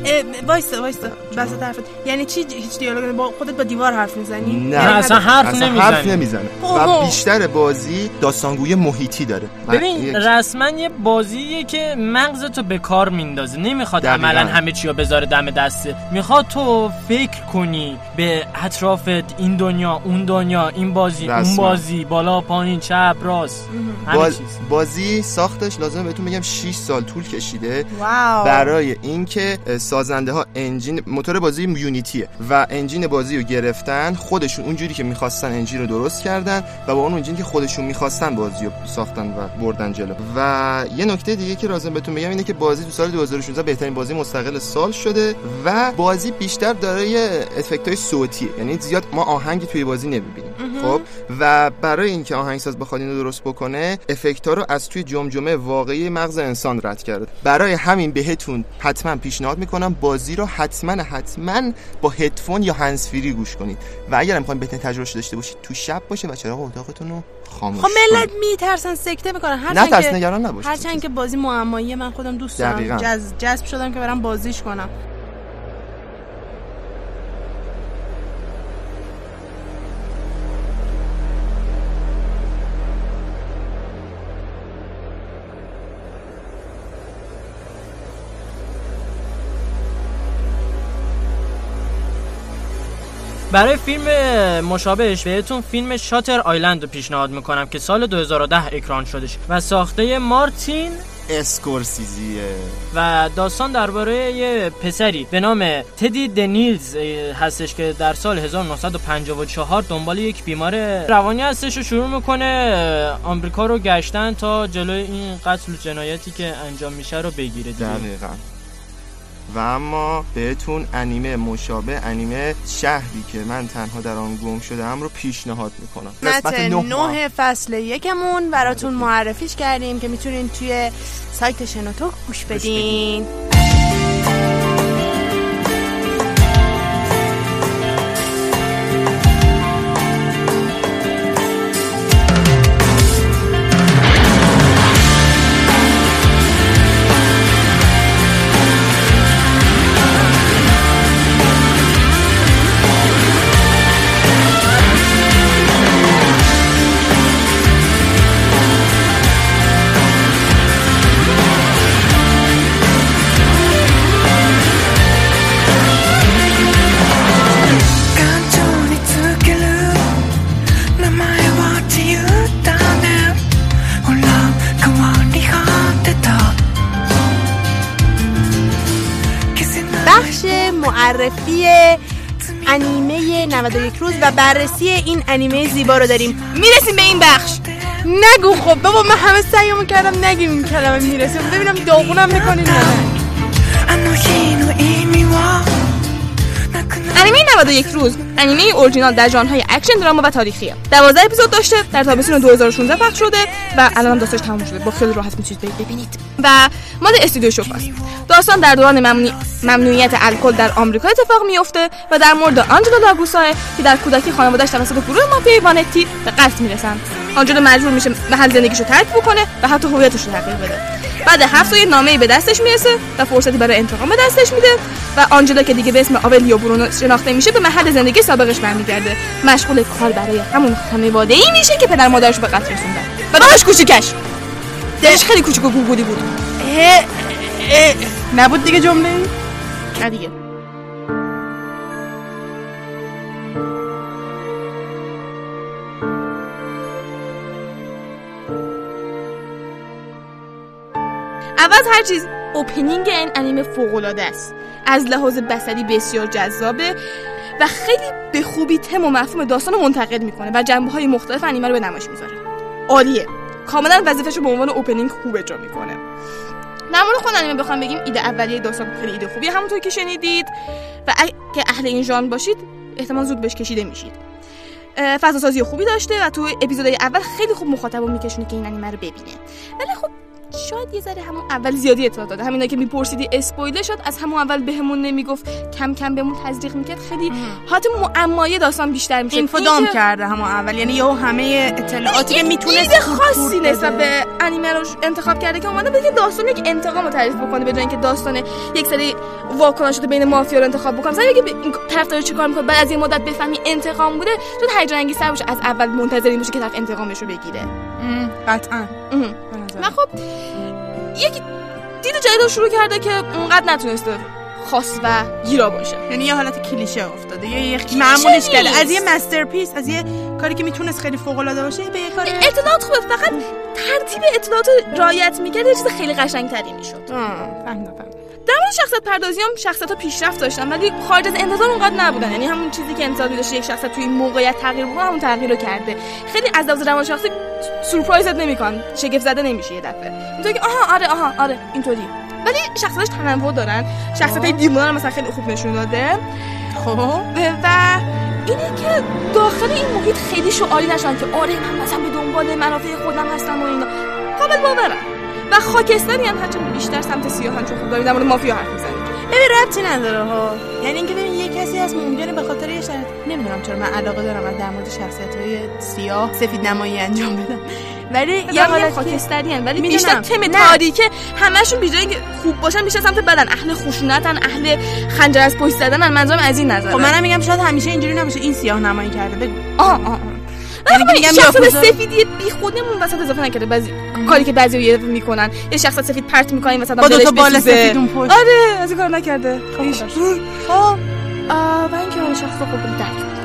وایسا وایسا بس طرفت یعنی چی هیچ دیالوگ با خودت با دیوار حرف می‌زنی؟ نه. نه اصلا حرف اصلا نمی‌زنی. حرف نمی‌زنه. و. بیشتر بازی داستانگوی محیطی داره. ببین رسما یه بازیه که مغزتو به کار میندازه. نمی‌خواد دقیقاً. عملا همه چی رو بذاره دم دسته می‌خواد تو فکر کنی به اطرافت این دنیا اون دنیا این بازی اون. بازی بالا پایین چپ راست. باز- بازی ساختش لازم بهتون بگم 6 سال طول کشیده. واو. برای اینکه سازنده ها انجین موتور بازی یونیتیه و انجین بازی رو گرفتن خودشون اونجوری که می‌خواستن انجین رو درست کردن و با اون انجین که خودشون می‌خواستن بازی رو ساختن و بردن جلو. و یه نکته دیگه که لازم بهتون بگم اینه که بازی تو سال 2016 بهترین بازی مستقل سال شده و بازی بیشتر دارای افکت های صوتیه یعنی زیاد ما آهنگی توی بازی نمی‌بینیم. خب و برای اینکه آهنگساز بخواد اینو درست بکنه افکت ها رو از توی جمجمه واقعی مغز انسان رد کرده. برای همین بهتون حتما پیشنهاد می‌کنم بازی رو حتما حتما با هدفون یا هنسفری گوش کنید. و اگر می‌خواین بهترین تجربه داشته باشید تو شب باشه و چراغ اتاقتون رو خاموش خب ملت. میترسن سکته می‌کنن. نه هرچند ترس نگران نباشید هرچند که بازی معمایی من خودم دوست دارم جذب شدم که برم بازیش کنم. برای فیلم مشابهش بهتون فیلم شاتر آیلند رو پیشنهاد می‌کنم که سال 2010 اکران شدش و ساخته مارتین اسکورسیزیه. و داستان درباره یه پسری به نام تدی دنیلز هستش که در سال 1954 دنبال یک بیمار روانی هستش و شروع می‌کنه آمریکا رو گشتن تا جلوی این قتل و جنایتی که انجام میشه رو بگیره دیگه. دقیقا. و اما بهتون انیمه مشابه انیمه شهری که من تنها در آن گم شدم رو پیشنهاد می‌کنم. قسمت نه فصل یکمون. براتون معرفیش کردیم که می‌تونین توی سایت شنوتو گوش بدین. بررسی این انیمه زیبا رو داریم. می‌رسیم به این بخش. نگو خب بابا من همه سعیمو کردم نگیم این کلمه می‌رسه. ببینم داغونم می‌کنین نه. انیمه 91 روز. انیمه اورجینال در ژانرهای اکشن دراما و تاریخیه. 12 اپیزود داشته در تابستون 2016 پخش شده و الان هم داستانش تموم شده. با خیلی راحت می‌تونید ببینید. و مال استودیو شوکاست داستان در دوران ممنوع... ممنوعیت الکل در آمریکا اتفاق میفته و در مورد آنجلو لاگوسا که در کودکی خانواده‌اش توسط گروه مافیای وانتی به قتل می‌رسن آنجلو مجبور میشه محل زندگیشو ترک بکنه و حتی هویتش رو تغییر بده. بعد هفت سال یه نامه‌ای به دستش می‌رسه و فرصتی برای انتقام به دستش میده و آنجلا که دیگه به اسم آبلیو برونو شناخته میشه به محل زندگی سابقش برمیگرده. مشغول کار برای همون خانواده ای میشه که پدر مادرش به قتل رسوندن. و داداش کوچیکش! دلش خیلی کوچیک و گوگودی بود. اه، اه، نبود دیگه جمله؟ نه دیگه. اول هر چیز اوپنینگ این انیمه فوق‌العاده است. از لحاظ بصری بسیار جذابه و خیلی به خوبی تم و مفهوم داستان رو منتقل می‌کنه و جنبه های مختلف انیمه رو به نمایش می‌ذاره. عالیه. کاملا وظیفش رو به عنوان اوپنینگ خوب اجرا می‌کنه. در خود انیمه بخوام بگیم ایده اولیه داستان خیلی ایده خوبیه. همونطور که شنیدید و اگه اهل این ژانر باشید احتمال زود بهش کشیده میشید. فضا خوبی داشته و تو اپیزودهای اول خیلی خوب مخاطب رو میکشونه که این انیمه رو ببینه. ولی خب شاید یه ذره همون اول زیادی اطلاع داده. همینا که میپرسیدی اسپویلر شد از همون اول بهمون نمی‌گفت. کم کم بهمون تزریق می‌کرد. خیلی حالت معمایی داستان بیشتر می‌شد. اینفو دام کرده همون اول؟ یعنی یهو همه اطلاعاتی که می‌تونه خاصی نسبت به انیمه رو انتخاب کرده که اومده بگه داستان یک انتقام رو تعریف بکنه به جای اینکه داستان یک سری واکنش شده بین مافیا رو انتخاب بکنه. مثلا اگه طرفدار چیکار می‌کنه؟ بعد از یه مدت بفهمی انتقام بوده چون هیجان باشه. از اول منتظر این باشه که طرف انتقامش رو بگیره قطعا. و خب یک دید جدید رو شروع کرده که اونقدر نتونسته خاص و گیرا باشه. یعنی یه حالت کلیشه افتاده. یه یه معمولش کرده. از یه مسترپیس از یه کاری که می‌تونست خیلی فوق العاده باشه به یه کار اطلاعات خوبه. فقط ترتیب اطلاعات رو رعایت می‌کرد یه چیز خیلی قشنگتری می‌شد. فهمیدم. در مورد شخصیت پردازی هم شخصیت ها پیشرفت داشتن ولی خارج از انتظار اونقدر نبودن. یعنی همون چیزی که انتظار داشته یک شخصیت توی این موقعیت تغییر بکنه همون تغییر رو کرده. خیلی از لحاظ روان شخصی سورپرایزت نمیکن شگفت زده نمیشه یه دفعه. اینطوری که آها آره آها آره اینطوری. ولی شخصیتش تنوع دارن. شخصیت های دیوونه رو مثلا خیلی خوب نشون داده. خب. و اینه که داخل این محیط خیلی شعاری نشن که آره من مثلا به دنبال منافع خودم هستم و اینا. قابل باورم و خاکستری هم هرچند بیشتر سمت سیاهن چون خوب داریم در مورد مافیا حرف می‌زنیم. ببین ربطی نداره ها. یعنی اینکه ببین یه کسی هست ممکنه به خاطر یه شرط نمی‌دونم چرا من علاقه دارم از در مورد شخصیت های سیاه سفید نمایی انجام بدم. ولی یه حالت خاکستری هن. ولی. بیشتر تم. تاریکه. همشون بیجای اینکه خوب باشن بیشتر سمت بدن. اهل خشونتن اهل خنجر از پشت زدنن. منظورم از این نظره خب منم میگم شاید همیشه اینجوری نباشه. این سیاه نمایی کرده. بگو. آه آه آه. یعنی میگم شخص سفیدی بی خودمون وسط اضافه نکرده بعضی کاری که بعضی یه می‌کنن یه شخص سفید پرت می‌کنن وسط با دو تا بال. سفید اون پشت. آره از این کار نکرده. خب خب و اینکه اون شخص رو خوب درک کنه.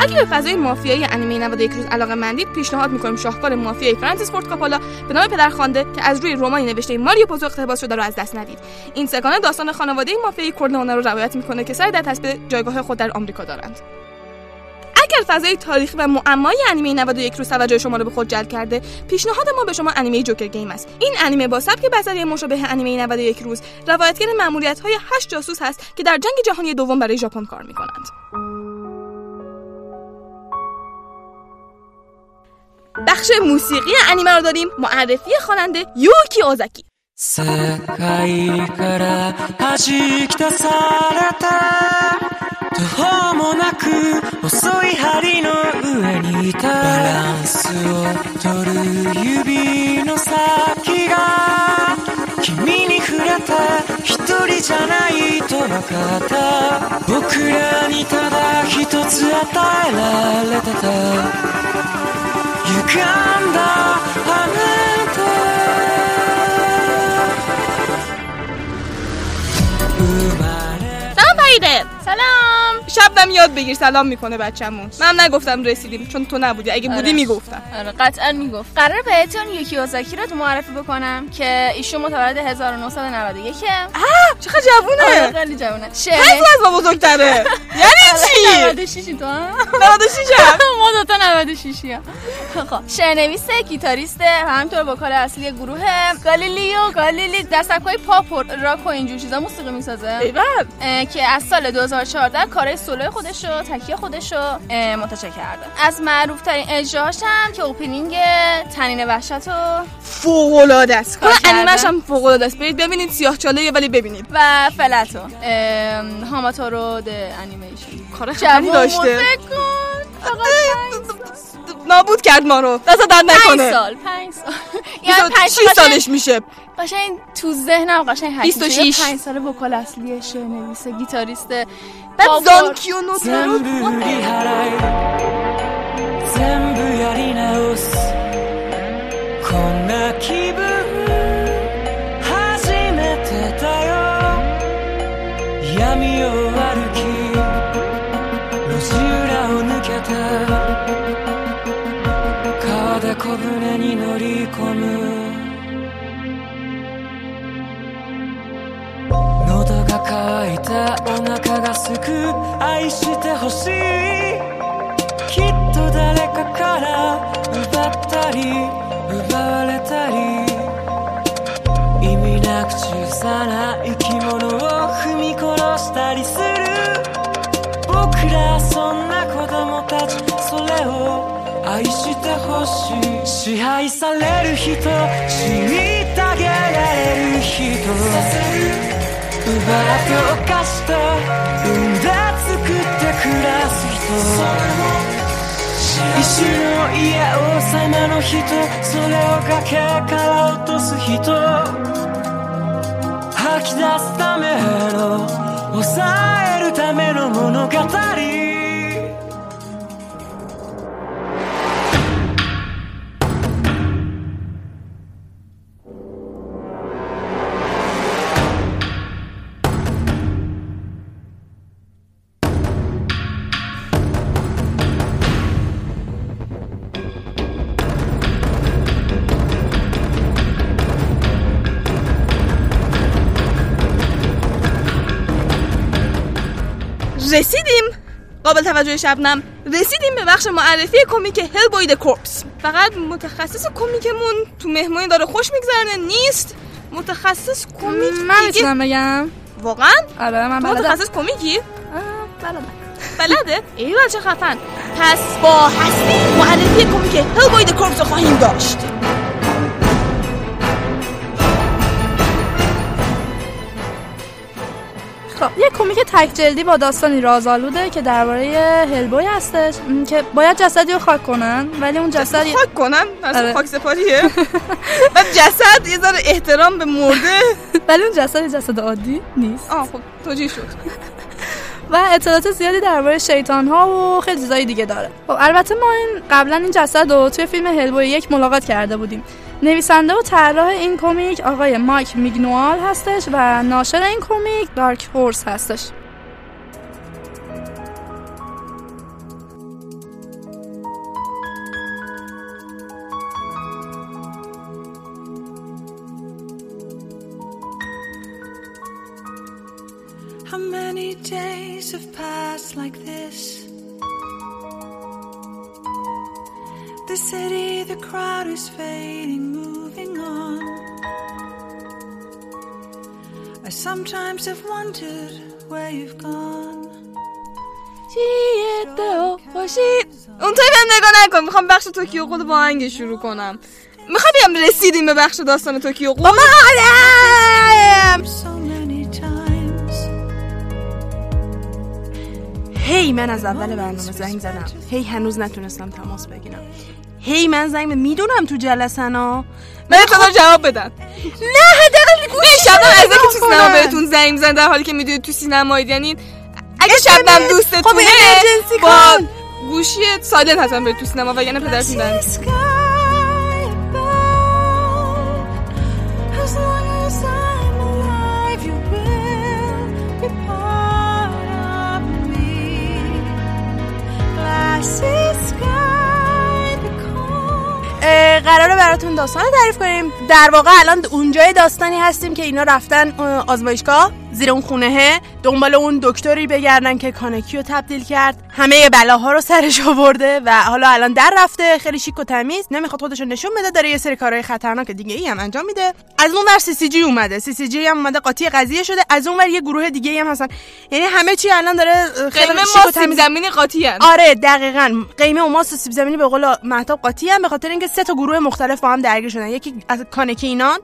اگه به فضای مافیایی انیمه 91 روز علاقه مندید پیشنهاد می‌کنیم شاهکار مافیایی فرانسیس فورد کاپولا به نام پدرخوانده که از روی رمانی نوشته ماریو پوزو اقتباس شده رو از دست ندید این سگانه داستان خانواده مافیایی کورلئونه رو روایت می‌کنه که سعی در تثبیت جایگاه خود در آمریکا دارند اگر فضای تاریخی و معمای انیمه 91 روز توجه شما رو به خود جلب کرده پیشنهاد ما به شما انیمه جوکر گیم است. این انیمه با سبک بصری مشابه انیمه 91 روز روایتگر مأموریت های 8 جاسوس هست که در جنگ جهانی دوم برای ژاپن کار می‌کنند. بخش موسیقی انیمه رو داریم معرفی خواننده یوکی اوزاکی. 世界から弾き出された途方もなく細い針の上にいた。バランスを取る指の先が君に触れた一人じゃないと分かった。僕らにただ一つ与えられてた。歪んだあ سلام پریده سلام شبم یاد بگیر سلام می‌کنه بچه‌مون. من نگفتم رسیدیم چون تو نبودی. اگه بودی آره. می‌گفتم. آره قطعا می‌گفت. قرار بهتون یوکی اوزاکی رو تو معرفی بکنم که ایشون متولد 1991 چقدر جوونه. آره خیلی جوونه. هزار از ما بزرگتره. یعنی چی؟ 96 تو ها 96 هم؟ ما دوتا 96 هم. خب شعرنویس گیتاریسته و همینطور وکال اصلی گروه گالیلیو گالیلی در سبکای پاپ و راک و اینجور چیزا موسیقی می‌سازه. که از سال 2014 کارهای سولو خودش رو تکیه خودش رو منتشر کرده از معروف ترین اجراهاش هم که اوپنینگ تنین وحشت رو فوق العاده است کار. انیمش هم فوق العاده است. برید ببینید سیاه چاله ولی ببینید. و فلتو ام، هاماتورو د انیمیشن. کار خفنی داشته. نابود کرد ما رو. دست پنج نکنه. سال پنج سال. یعنی پنج 26 سال سالش میشه. قشنگ تو ذهنم قشنگ حک 26. میشه. یه پنج سال وکال اصلی شعر نویسه گیتاریسته بعد بابا. زانکیو نوتارو 全部振り払い全部やり直すこんな気分 喉が渇いたお腹がすく愛してほしい。きっと誰かから奪ったり奪われたり意味なく小さな生き物を踏み殺したりする。僕らそんな子供たち。それを愛してほしい。支配される人虐げられる人。させる奪って犯して産んで作って暮らす人一瞬の家王様の人それを崖から落とす人吐き出すための抑えるための物語。رسیدیم. قابل توجه شبنم. رسیدیم به بخش معرفی کمیک هل بوی کورپس فقط متخصص کمیکمون تو مهمونی داره خوش میگذرنه نیست. متخصص کمیک من دیگه می‌تونم بگم. واقعا؟ آره من تو بلدم. متخصص کمیکی؟ بلدم. بلده؟ ای چه خفن. پس با هستی معرفی کمیک هل بوی کورپس رو خواهیم داشت. خب یه کمیک تک جلدی با داستانی رازآلوده که درباره هلبوی هستش که باید جسدی رو خاک کنن ولی اون جسد خاک کنن؟ اصلا آره. خاک سپاریه؟ بعد جسد یه ذره احترام به مرده؟ ولی اون جسد جسد عادی نیست. آه خب توجیه شد. و اطلاعات زیادی درباره شیطان ها و خیلی چیزای دیگه داره. خب البته ما این قبلا این جسد رو توی فیلم هلبوی یک ملاقات کرده بودیم. نویسنده و طراح این کمیک آقای مایک میگنوال هستش و ناشر این کمیک دارک هورس هستش How many days have passed like this? The city, the crowd is fading, moving on. I sometimes have wondered where you've gone. اون طرف نگاه نکن می‌خوام بخش توکیو قول با آهنگ شروع کنم می‌خوام بگم رسیدیم به بخش داستان توکیو قول. هی من از اول برنامه زنگ زدم هی هنوز نتونستم تماس بگیرم هی من زنگ به- می‌دونم تو جلسه نا من ابتدا جواب بدم نه حداقل گوش کنم، از اینکه تو سینما کنم. بهتون زنگ میزن در حالی که می‌دونید تو سینمایید یعنی اگه شبنم خب دوستتونه ایمرجنسی با. گوشی سایلنت حتما برید تو سینما و یعنی پدرتون براتون داستان تعریف کنیم. در واقع الان اونجای داستانی هستیم که اینا رفتن اه، آزمایشگاه. زیر اون خونهه دنبال اون دکتری بگردن که کانکی رو تبدیل کرد. همه بلاها رو سرش آورده و حالا الان در رفته خیلی شیک و تمیز. نمی‌خواد خودش رو نشون بده داره یه سری کارهای خطرناک دیگه ای هم انجام میده. از اون ور CCG اومده. CCG هم اومده قاطی قضیه شده. از اون ور یه گروه دیگه ای هم هستن. یعنی همه چی الان داره خیلی شیک و تمیز. زمینی قاطی هن. آره دقیقا. قیمه و ماست سیب زمینی به قول مهتاب قاطی هم به خاطر اینکه سه تا گروه مختلف با هم درگیر شدن. یکی از کانکینان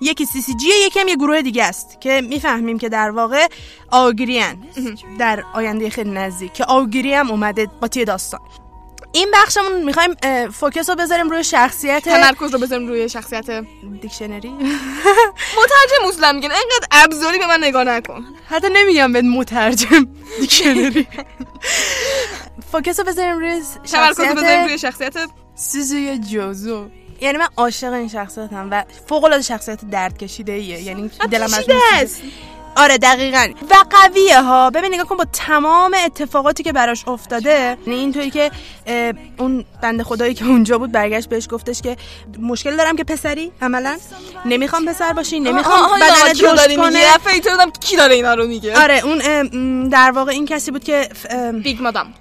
یکی CCG یکی هم یه گروه دیگه است که می‌فهمیم که در واقع آگریان در آینده خیلی نزدیک که آگری هم اومده قاطی داستان. این بخشمون می‌خوایم focus رو بذاریم روی شخصیت تمرکز رو بذاریم روی شخصیت dictionary. مترجم اصولا میگن اینقدر ابزاری به من نگاه نکن. حتی نمیگم به مترجم dictionary. focus رو بذاریم روی تمرکز رو بذاریم روی شخصیت شخصیت سوزویا جوزو. یعنی من عاشق این شخصیتم و فوق العاده شخصیت درد کشیده ایه یعنی دلم از. آره دقیقا. و قویه ها ببین نگاه کن با تمام اتفاقاتی که براش افتاده. یعنی اینطوری که اون بنده خدایی که اونجا بود برگشت بهش گفتش که مشکل دارم که پسری عملا. نمی‌خوام پسر باشی نمی‌خوام بدنت رشد کنه. کردم کی داره اینا رو میگه؟ آره اون در واقع این کسی بود که بیگ مادام.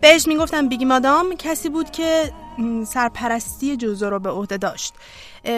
بهش می‌گفتم بیگ مادام. کسی بود که سرپرستی جوزو رو به عهده داشت.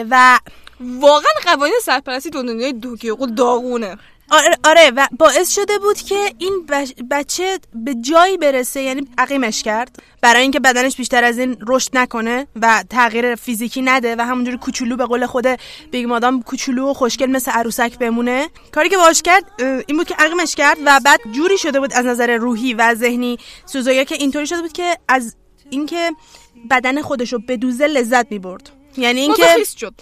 و واقعا قوانین سرپرستی تو دنیای توکیو غول داغونه. آره, آره و باعث شده بود که این بش- بچه به جایی برسه یعنی عقیمش کرد برای اینکه بدنش بیشتر از این رشد نکنه و تغییر فیزیکی نده و همونجوری کوچولو به قول خود بیگ مادام کوچولو و خوشگل مثل عروسک بمونه. کاری که باش کرد این بود که عقیمش کرد و بعد جوری شده بود از نظر روحی و ذهنی سوزویا که اینطوری شده بود که از اینکه بدن خودش رو بدوزه لذت می‌برد. یعنی اینکه شد. ام،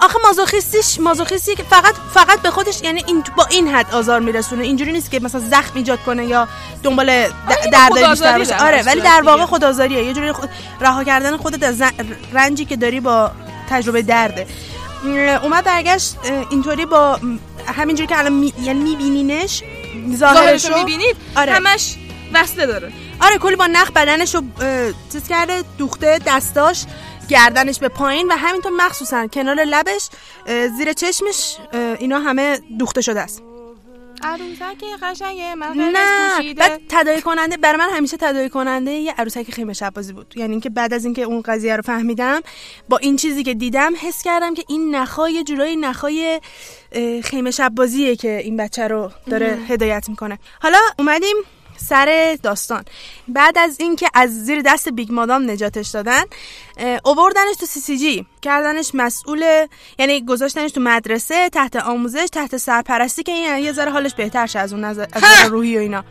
آخه مازوخیستیش مازوخیستی که فقط فقط به خودش یعنی این با این حد آزار میرسونه. اینجوری نیست که مثلا زخم ایجاد کنه یا دنبال د- دردای بیشتر باشه. آره ولی در واقع. خودآزاریه. یه جوری خود رها کردن خودت از رنجی که داری با تجربه درده. اومد برگشت اینطوری با همینجوری که الان می... یعنی میبینینش ظاهرش ظاهرشو می‌بینید آره. همش وصله داره. آره کلی با نخ بدنش رو اه، چیز کرده دوخته دستاش. گردنش به پایین و همینطور مخصوصا کنار لبش زیر چشمش اینا همه دوخته شده است. عروسک قشنگ من نه بعد تداعی کننده برای من همیشه تداعی کننده یه عروسک خیمه شبازی بود. یعنی اینکه بعد از اینکه اون قضیه رو فهمیدم با این چیزی که دیدم حس کردم که این نخای یه جورایی نخای خیمه شبازیه که این بچه رو داره هدایت می‌کنه. حالا اومدیم سر داستان. بعد از اینکه از زیر دست بیگ مادام نجاتش دادن اووردنش تو CCG کردنش مسئول یعنی گذاشتنش تو مدرسه تحت آموزش تحت سرپرستی که این یه ذره حالش بهتر شه از اون نظر از روحی و اینا.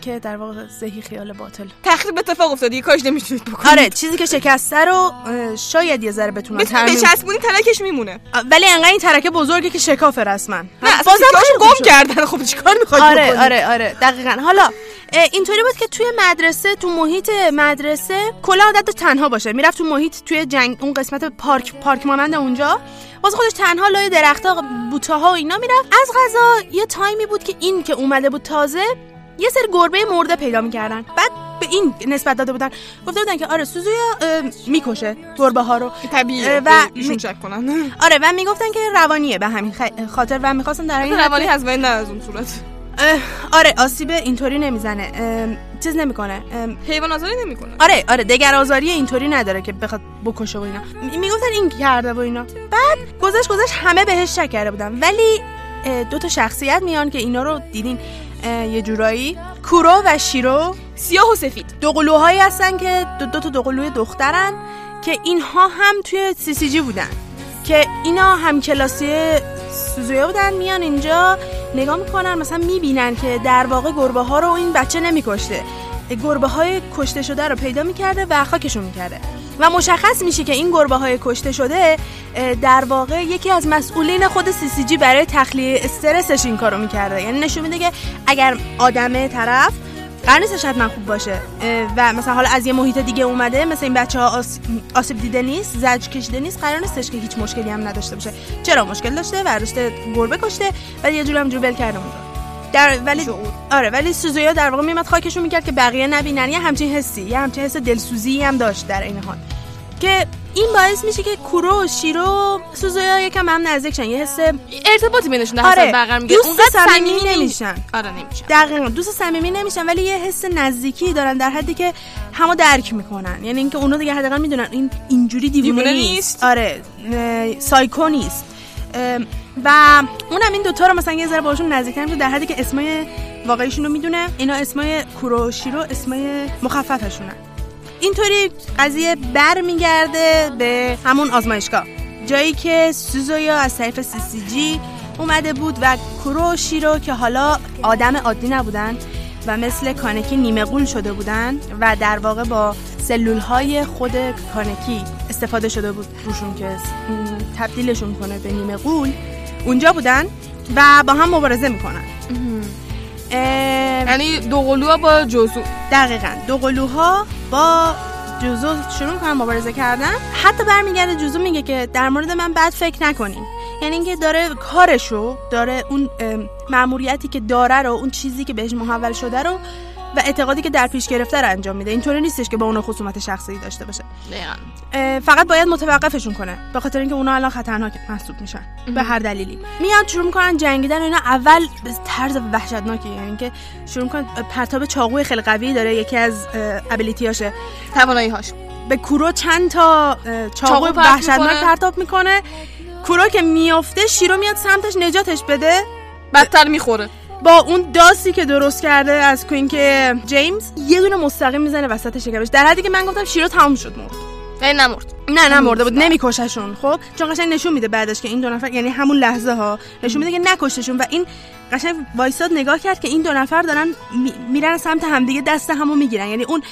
که در واقع زهی خیال باطل. تخریب اتفاق افتاد دیگه کاریش نمی‌تونید بکنید. آره چیزی که شکسته رو شاید یه ذره بتونی ترمیم بچسبونی تلکش میمونه. ولی انقدر این ترکه بزرگه که شکافه رسما. نه بازم گم شد. کردن خب چیکار می‌خواد آره آره آره دقیقا. حالا اینطوری بود که توی مدرسه تو محیط مدرسه کلا عادت تنها باشه. می‌رفت تو محیط توی جنگ اون قسمت پارک پارک مانند اونجا. باز خودش تنها لای درختها بوتاها و اینا می‌رفت. از غذا یه تایمی بود که این که اومده بود تازه یه سری گربه مرده پیدا می‌کردن. بعد به این نسبت داده بودن. گفته بودن که آره سوزویا می‌کشه گربه ها رو. طبیعیه. و و ایشون کنن. آره و می‌گفتن که روانیه به همین خاطر و می‌خواستن در این روانی هست ولی نه از اون صورت. آره آسیب اینطوری نمی‌زنه. چیز نمی‌کنه. حیوان آزاری نمی‌کنه. آره آره دگر آزاری اینطوری نداره که بخواد بکشه و اینا. می- می‌گفتن این کرده و اینا. بعد گذشت گذشت همه بهش شک کرده بودن. ولی دو تا شخصیت میان که اینا رو دیدین. یه جورایی. کورو و شیرو. سیاه و سفید. دو قلوهایی هستن که دو, دو تا دو قلوی دخترن که اینها هم توی سی سی جی بودن. که اینا هم کلاسی سوزویا بودن میان اینجا نگاه می‌کنن مثلا می‌بینن که در واقع گربه ها رو این بچه نمیکشته. گربه های کشته شده رو پیدا می‌کرده و خاکشون می‌کرده. و مشخص میشه که این گربه های کشته شده در واقع یکی از مسئولین خود سی سی جی برای تخلیه استرسش این کارو می‌کرده. یعنی نشون میده که اگر آدم طرف قرار نیستش حتما خوب باشه و مثلا حالا از یه محیط دیگه اومده مثل این بچه ها آسیب دیده نیست زج کشیده نیست قرار نیستش که هیچ مشکلی هم نداشته باشه. چرا مشکل داشته؟ برداشته گربه کشته ولی یه جوری هم ول کرده اونجا. در ولی آره ولی سوزویا در واقع میمد خاکشون می‌کرد که بقیه نبینن. یه همچین حسی یه همچین حس دلسوزی هم داشت در این حال. که این باعث میشه که کورو و شیرو سوزویا یکم هم نزدیک شن. یه حس ارتباطی بینشون آره آره برقرار میگه دوست صمیمی نمیشن. آره نمیشن. دقیقا دوست صمیمی نمیشن ولی یه حس نزدیکی دارن در حدی که همو درک می‌کنن. یعنی اینکه اونا دیگه حداقل می‌دونن این اینجوری دیوونه, نیست. آره اه، سایکو نیست. اه، و اونم این دوتا رو مثلا یه ذره باشون نزدیکتر میشه در حدی که اسمای واقعیشون رو می‌دونه اینا اسمای کورو و شیرو اسمای مخففشونن. اینطوری قضیه بر میگرده به همون آزمایشگاه. جایی که سوزویا از طریق سی سی جی اومده بود و کورو و شیرو که حالا آدم عادی نبودن و مثل کانکی نیمه قول شده بودن و در واقع با سلول های خود کانکی استفاده شده بود روشون که تبدیلشون کنه به نیمه قول اونجا بودن و با هم مبارزه می‌کنن. یعنی دو قلوها با جزو. دقیقا. دو قلوها با جزو شروع می‌کنن مبارزه کردن. حتی برمیگرده جزو میگه که در مورد من بد فکر نکنین. یعنی اینکه داره کارشو داره اون ام، مأموریتی که داره رو اون چیزی که بهش محول شده رو و اعتقادی که در پیش گرفته رو انجام میده. اینطوری نیستش که با اون خصومت شخصی داشته باشه. فقط باید متوقفشون کنه. به خاطر اینکه اونا الان خطرناک محسوب میشن. به هر دلیلی. میاد شروع می‌کنن جنگیدن اینا. اول به طرز وحشتناکی. یعنی که شروع می‌کنن پرتاب چاقوی خیلی قوی داره. یکی از ابیلیتیاشه توانایی هاش به کورو چند تا چاقو وحشتناک. پرتاب می‌کنه. کورو که میافته شیرو میاد سمتش نجاتش بده. بدتر می‌خوره. با اون داسی که درست کرده از کوین که جیمز یه دونه مستقیم می‌زنه وسط شکمش در حدی که من گفتم شیرو تمام شد مرد. نه نمرد. نه نه مرده بود. نمیکششون خب؟ چون قشنگ نشون میده بعدش که این دو نفر یعنی همون لحظه ها نشون میده که نکشتشون و این قشنگ وایساد نگاه کرد که این دو نفر دارن می- میرن سمت همدیگه دست همو می‌گیرن. یعنی اون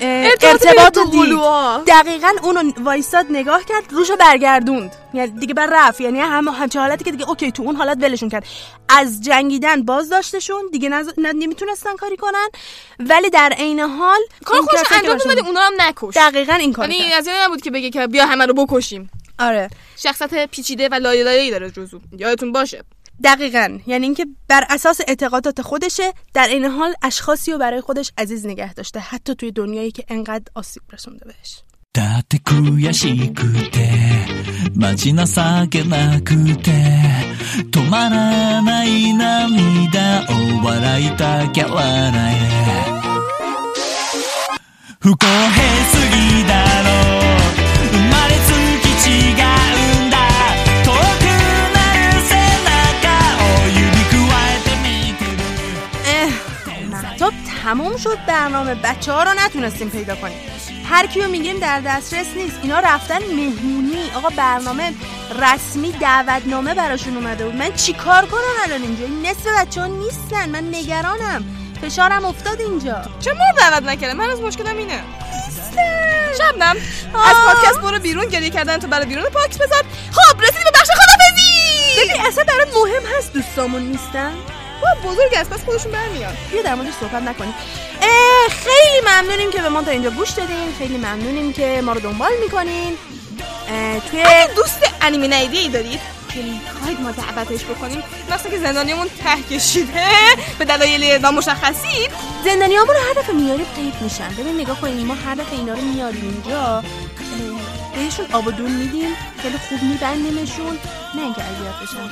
ارتباط دید. دقیقا اونو وایساد نگاه کرد روشو برگردوند. یعنی دیگه بر رفت. یعنی هم همچه حالتی که دیگه اوکی تو اون حالت ولشون کرد. از جنگیدن باز داشتشون. دیگه نز... نمی‌تونستن کاری کنن. ولی در عین حال کار که انجام براشون- داد ولی اونا هم نکش دقیقا این کار یعنی از این نبود که بگه که بیا همه رو بکشیم. آره. شخصیت پیچیده و لایه لایه‌ای داره جزو. یادتون باشه. دقیقا یعنی اینکه بر اساس اعتقادات خودشه در این حال اشخاصی رو برای خودش عزیز نگه داشته حتی توی دنیایی که انقدر آسیب رسونده بهش だって悔しくてマジ情けなくて止まらない涙を笑いたきゃ笑え不公平すぎだろう تموم شد برنامه بچه ها رو نتونستیم پیدا کنیم. هر کیو میگیم در دسترس نیست. اینا رفتن مهمونی. آقا برنامه رسمی دعوتنامه براشون اومده بود. من چیکار کنم الان اینجا؟ این نصف بچه ها نیستن. من نگرانم. فشارم افتاد اینجا. چه مورد دعوت نکردم؟ من از مشکلم اینه. شبنم. از پادکست برو بیرون گریه کردن تو برای بیرون پاکس بذار. خب رسیدیم به بخش خدافزی ببین اصلا برات مهم هست دوستامون نیستن؟ با بزرگ است. پس خودشون برمیاد بیا در موردش صحبت نکنیم. خیلی ممنونیم که به ما تا اینجا گوش دادین. خیلی ممنونیم که ما رو دنبال می‌کنین. توی اگه دوست انیمه نیدی ای دارید. که می‌خواید ما دعوتش بکنیم. مثلا که زندانیمون ته کشیده. به دلایل نامشخصی زندانی ها رو هر دفعه میاریم قیب میشن. ببین نگاه کنیم ما هر دفعه اینا رو میاریم اینجا. بهشون آب و دون میدیم. خیلی خوب میبندیمشون نه اینکه اذیت بشن.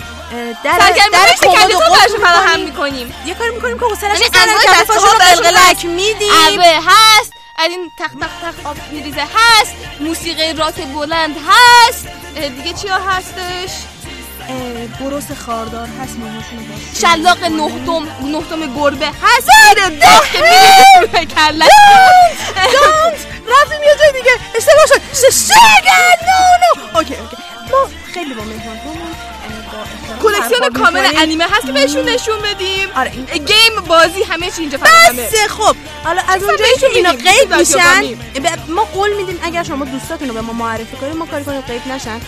در در کمد و تو قفل فراهم می‌کنیم. یه کاری می‌کنیم که کفاشون دسته‌ها رو قلقلک. میدیم. هست. از این تق تق تق آب میریزه. هست. موسیقی راک بلند هست. دیگه چیا هستش؟ بروس خاردار هست موهاشون شلاق نهتم نهتم گربه. هست. ده که میریزه توی کلش دانت رفتیم یه جای دیگه. اشتباه شد. ششگن نو نو اوکی اوکی. ما خیلی با مهمان کلکسیون کامل انیمه هست که بهشون نشون بدیم. آره این گیم بازی همه چی اینجا فراهمه بسه خب. حالا از اونجایی که اینا قیب میشن ما قول میدیم اگر شما دوستاتون رو به ما معرفی کنید ما کاری کنیم قیب نشن.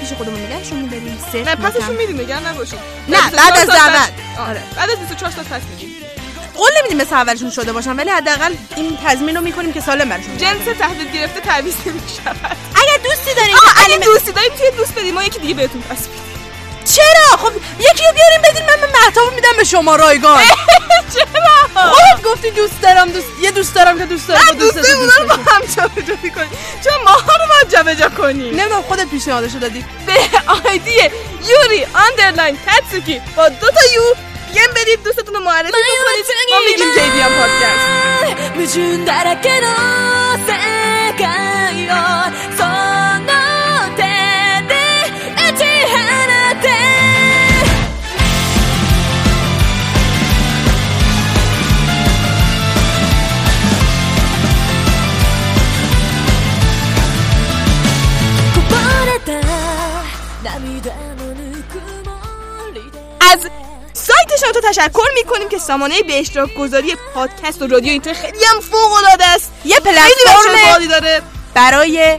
پیش خودمون نگهشون میداریم صفر نه پسشون. میدیم نگران نباشید نه، بعد از 24 دعوت. آره بعد از 24 ساعت پس میدیم قول نمیدیم مثل اولشون شده باشن ولی حداقل این تضمین رو می‌کنیم که سالم برشون جنس تحویل گرفته تعویض نمی‌شود اگر دوستی دارین اگه دوستی داریم توی دوست بدیم ما یکی دیگه بهتون پس میدیم چرا؟ خب یکی رو بیاریم بدین من به مهتابو میدم به شما رایگان. چرا؟ خودت گفتی دوست دارم دوست یه دوست دارم که دوست دارم دوست اونا رو با. هم جابجا کنیم چون ماها رو باید جابجا کنیم. نمی‌دونم خودت پیشنهادشو دادی. به آیدی یوری آندرلاین تاتسوکی با دو تا یو پیم بدید دوستتون رو معرفی بکنید. ما میگیم جیدی هم پادکست. از سایت شنوتو تشکر می‌کنیم که سامانه به اشتراک گذاری پادکست و رادیو اینطور خیلی هم فوق العاده است. یه پلتفرم داره. برای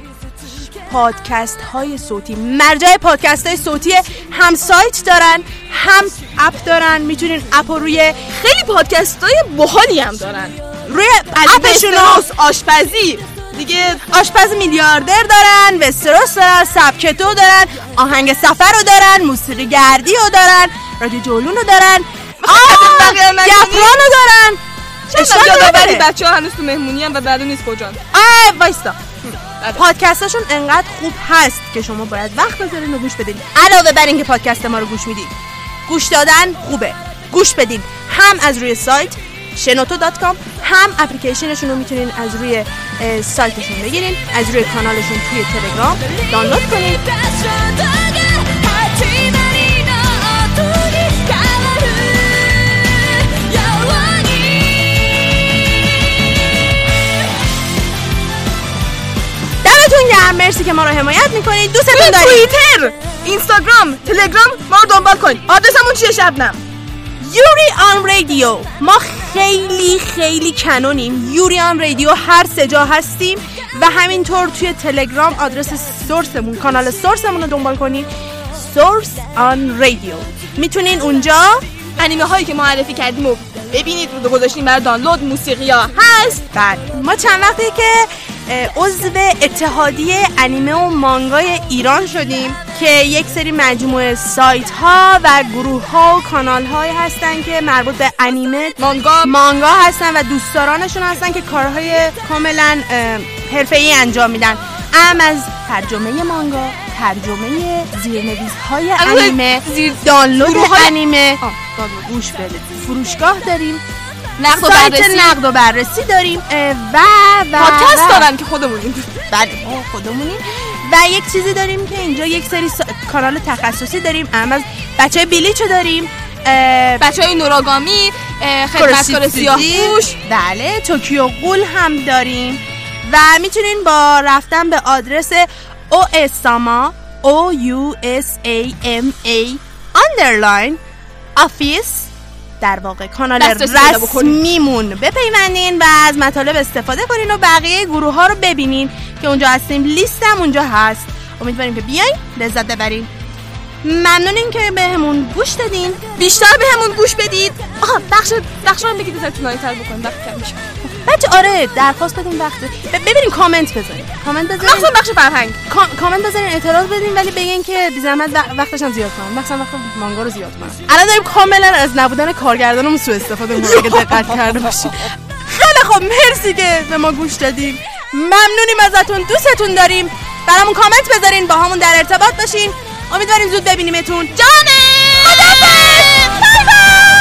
پادکست های صوتی. مرجع پادکست های صوتی هم سایت دارن هم اپ دارن. می‌تونین اپ رو روی خیلی پادکست های باحالی هم دارن. روی اپشون آشپزی. دیگه آشپز میلیاردر دارن وستروس دارن سبکتو دارن آهنگ سفر رو دارن موسیقی گردی رو دارن. رادیو جولون رو دارن؟ گفران رو دارن. اشکال یادآوری. بچه ها هنوز تو مهمونی هم و معلوم نیست کجان. آه وایستا. پادکستاشون انقدر خوب هست که شما باید وقت بذارین و گوش بدین. علاوه بر اینکه پادکست ما رو گوش میدین گوش دادن خوبه. گوش بدین. هم از روی سایت شنوتو دات کام هم اپلیکیشنشون رو می‌تونین از روی سایتشون بگیرین از روی کانالشون توی تلگرام دانلود کنین. دمتون گرم. مرسی که ما رو حمایت می‌کنید. دوستتون داریم. توییتر اینستاگرام تلگرام ما رو دنبال کنید. آدرسمون چیه شبنم یوری آن رادیو. ما خیلی خیلی کنونیم. یوری آن رادیو هر سه جا هستیم و همینطور توی تلگرام آدرس سورسمون کانال سورسمون رو دنبال کنید. سورس آن رادیو. می‌تونین اونجا انیمه هایی که معرفی کردیم و ببینید رو گذاشتیم برای دانلود. موسیقی ها هست. بعد ما چند وقته که عضو اتحادیه انیمه و مانگای ایران شدیم که یک سری مجموعه سایت ها و گروه ها و کانال های هستن که مربوط به انیمه مانگا مانگا هستن و دوستدارانشون هستن که کارهای کاملا حرفه‌ای انجام میدن. ام از ترجمه مانگا ترجمه زیرنویس های انیمه زیر- دانلود انیمه. آه، دانلود. گوش بدید. فروشگاه داریم. نقد و بررسی. نقد و بررسی داریم. و و پادکست دارن که خودمونیم. بله ما خودمونیم. و یک چیزی داریم که اینجا یک سری سا- کانال تخصصی داریم. ام از بچه بلیچو داریم. اه، بچه های نوراگامی خدمتکار سیاه بله توکیو غول هم داریم. و می‌تونین با رفتن به آدرس او اساما O U S A M A underline office در واقع کانال. رسمیمون بپیوندین و از مطالب استفاده کنین و بقیه گروه ها رو ببینین که اونجا هستیم. لیستم اونجا هست. امیدواریم که بیاین لذت ببرین. ممنونین که بهمون گوش دادین. بیشتر به همون گوش بدید. آها بخش بخش رو بگید بذار طولانی تر بکنیم. وقت کم میشه. بچه آره درخواست بدین وقت. ببینین کامنت بذارین. کامنت بذارین. مخصوصا بخش فرهنگ. کا- کامنت بذارین اعتراض بدین ولی بگین که بی زحمت وقتش هم زیاد کنم. مثلا وقت مانگا رو زیاد کنم. الان داریم کاملا از نبودن کارگردانمون سوء استفاده می‌کنیم اگه دقت کرده باشین. خیلی خب مرسی که به ما گوش دادین. ممنونیم ازتون دوستتون داریم. برامون کامنت بذارین با همون در ارتباط باشین. امیدواریم زود ببینیمتون. جانه بای بای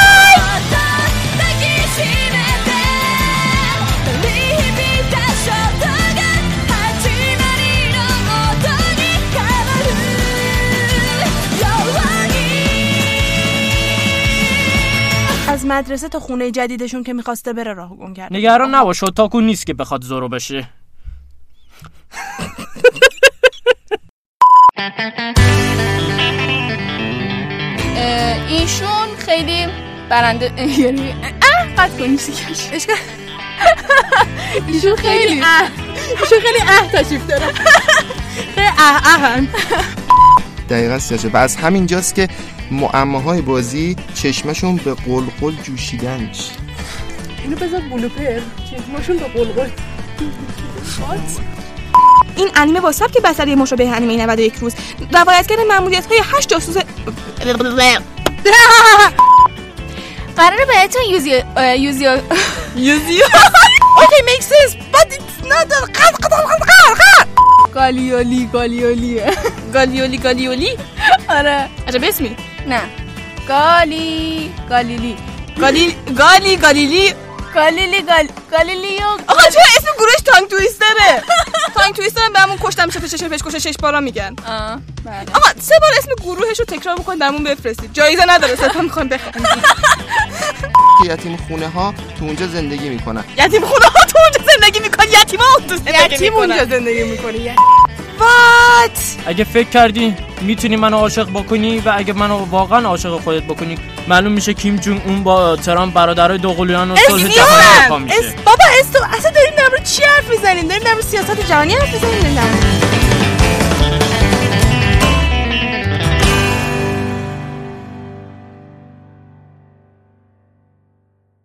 مدرسه تا خونه جدیدشون که می‌خواسته بره راه گم کرد نگران نباش تاکو نیست که بخواد زورو بشه. اه، ایشون خیلی برنده یعنی اه قطع کن موسیقیش اشکال ایشون خیلی اه. ایشون خیلی اه تشریف داره. خیلی اه اهن. دقیقا سیاشه و از همینجاست که معماهای بازی چشمشون به قلقل جوشیدن. میشه اینو بذار بلوپر چشماشون به قلقل. این انیمه با سبک بصری مشابه انیمه 91 روز. روایتگر مأموریت های 8 جاسوس قراره بهتون یوزیو یوزیو یوزیو. Okay, makes sense, but it's not قد قد قد قد. گالیولی گالیولی گالیولی گالیولی آره عجب اسمی نه گالی گالیلی گالی گالی گالیلی گالیلی گال گالیلیو آقا چرا اسم گروهش تانگ تویستره؟ تانگ تویستر هم بهمون کشتم شش شش شش کش شش بارا میگن. آه بله. آقا سه بار اسم گروهش رو تکرار بکنید برامون بفرستید. جایزه نداره سه تا می‌خوان بخندید که یتیم خونه ها تو اونجا زندگی می‌کنن. یتیم خونه ها تو اونجا زندگی میکن یتیم ها اونجا زندگی یتیم اونجا می‌کنن. زندگی می‌کنی وات اگه فکر کردین می‌تونی منو عاشق بکنی و اگه منو واقعا عاشق خودت بکنی معلوم میشه کیم جون اون با ترامپ برادرای دوقلویان و صلح جهانی. بابا اس تو اصلا داریم در چی حرف می‌زنیم؟ داریم در سیاست جهانی حرف می‌زنیم؟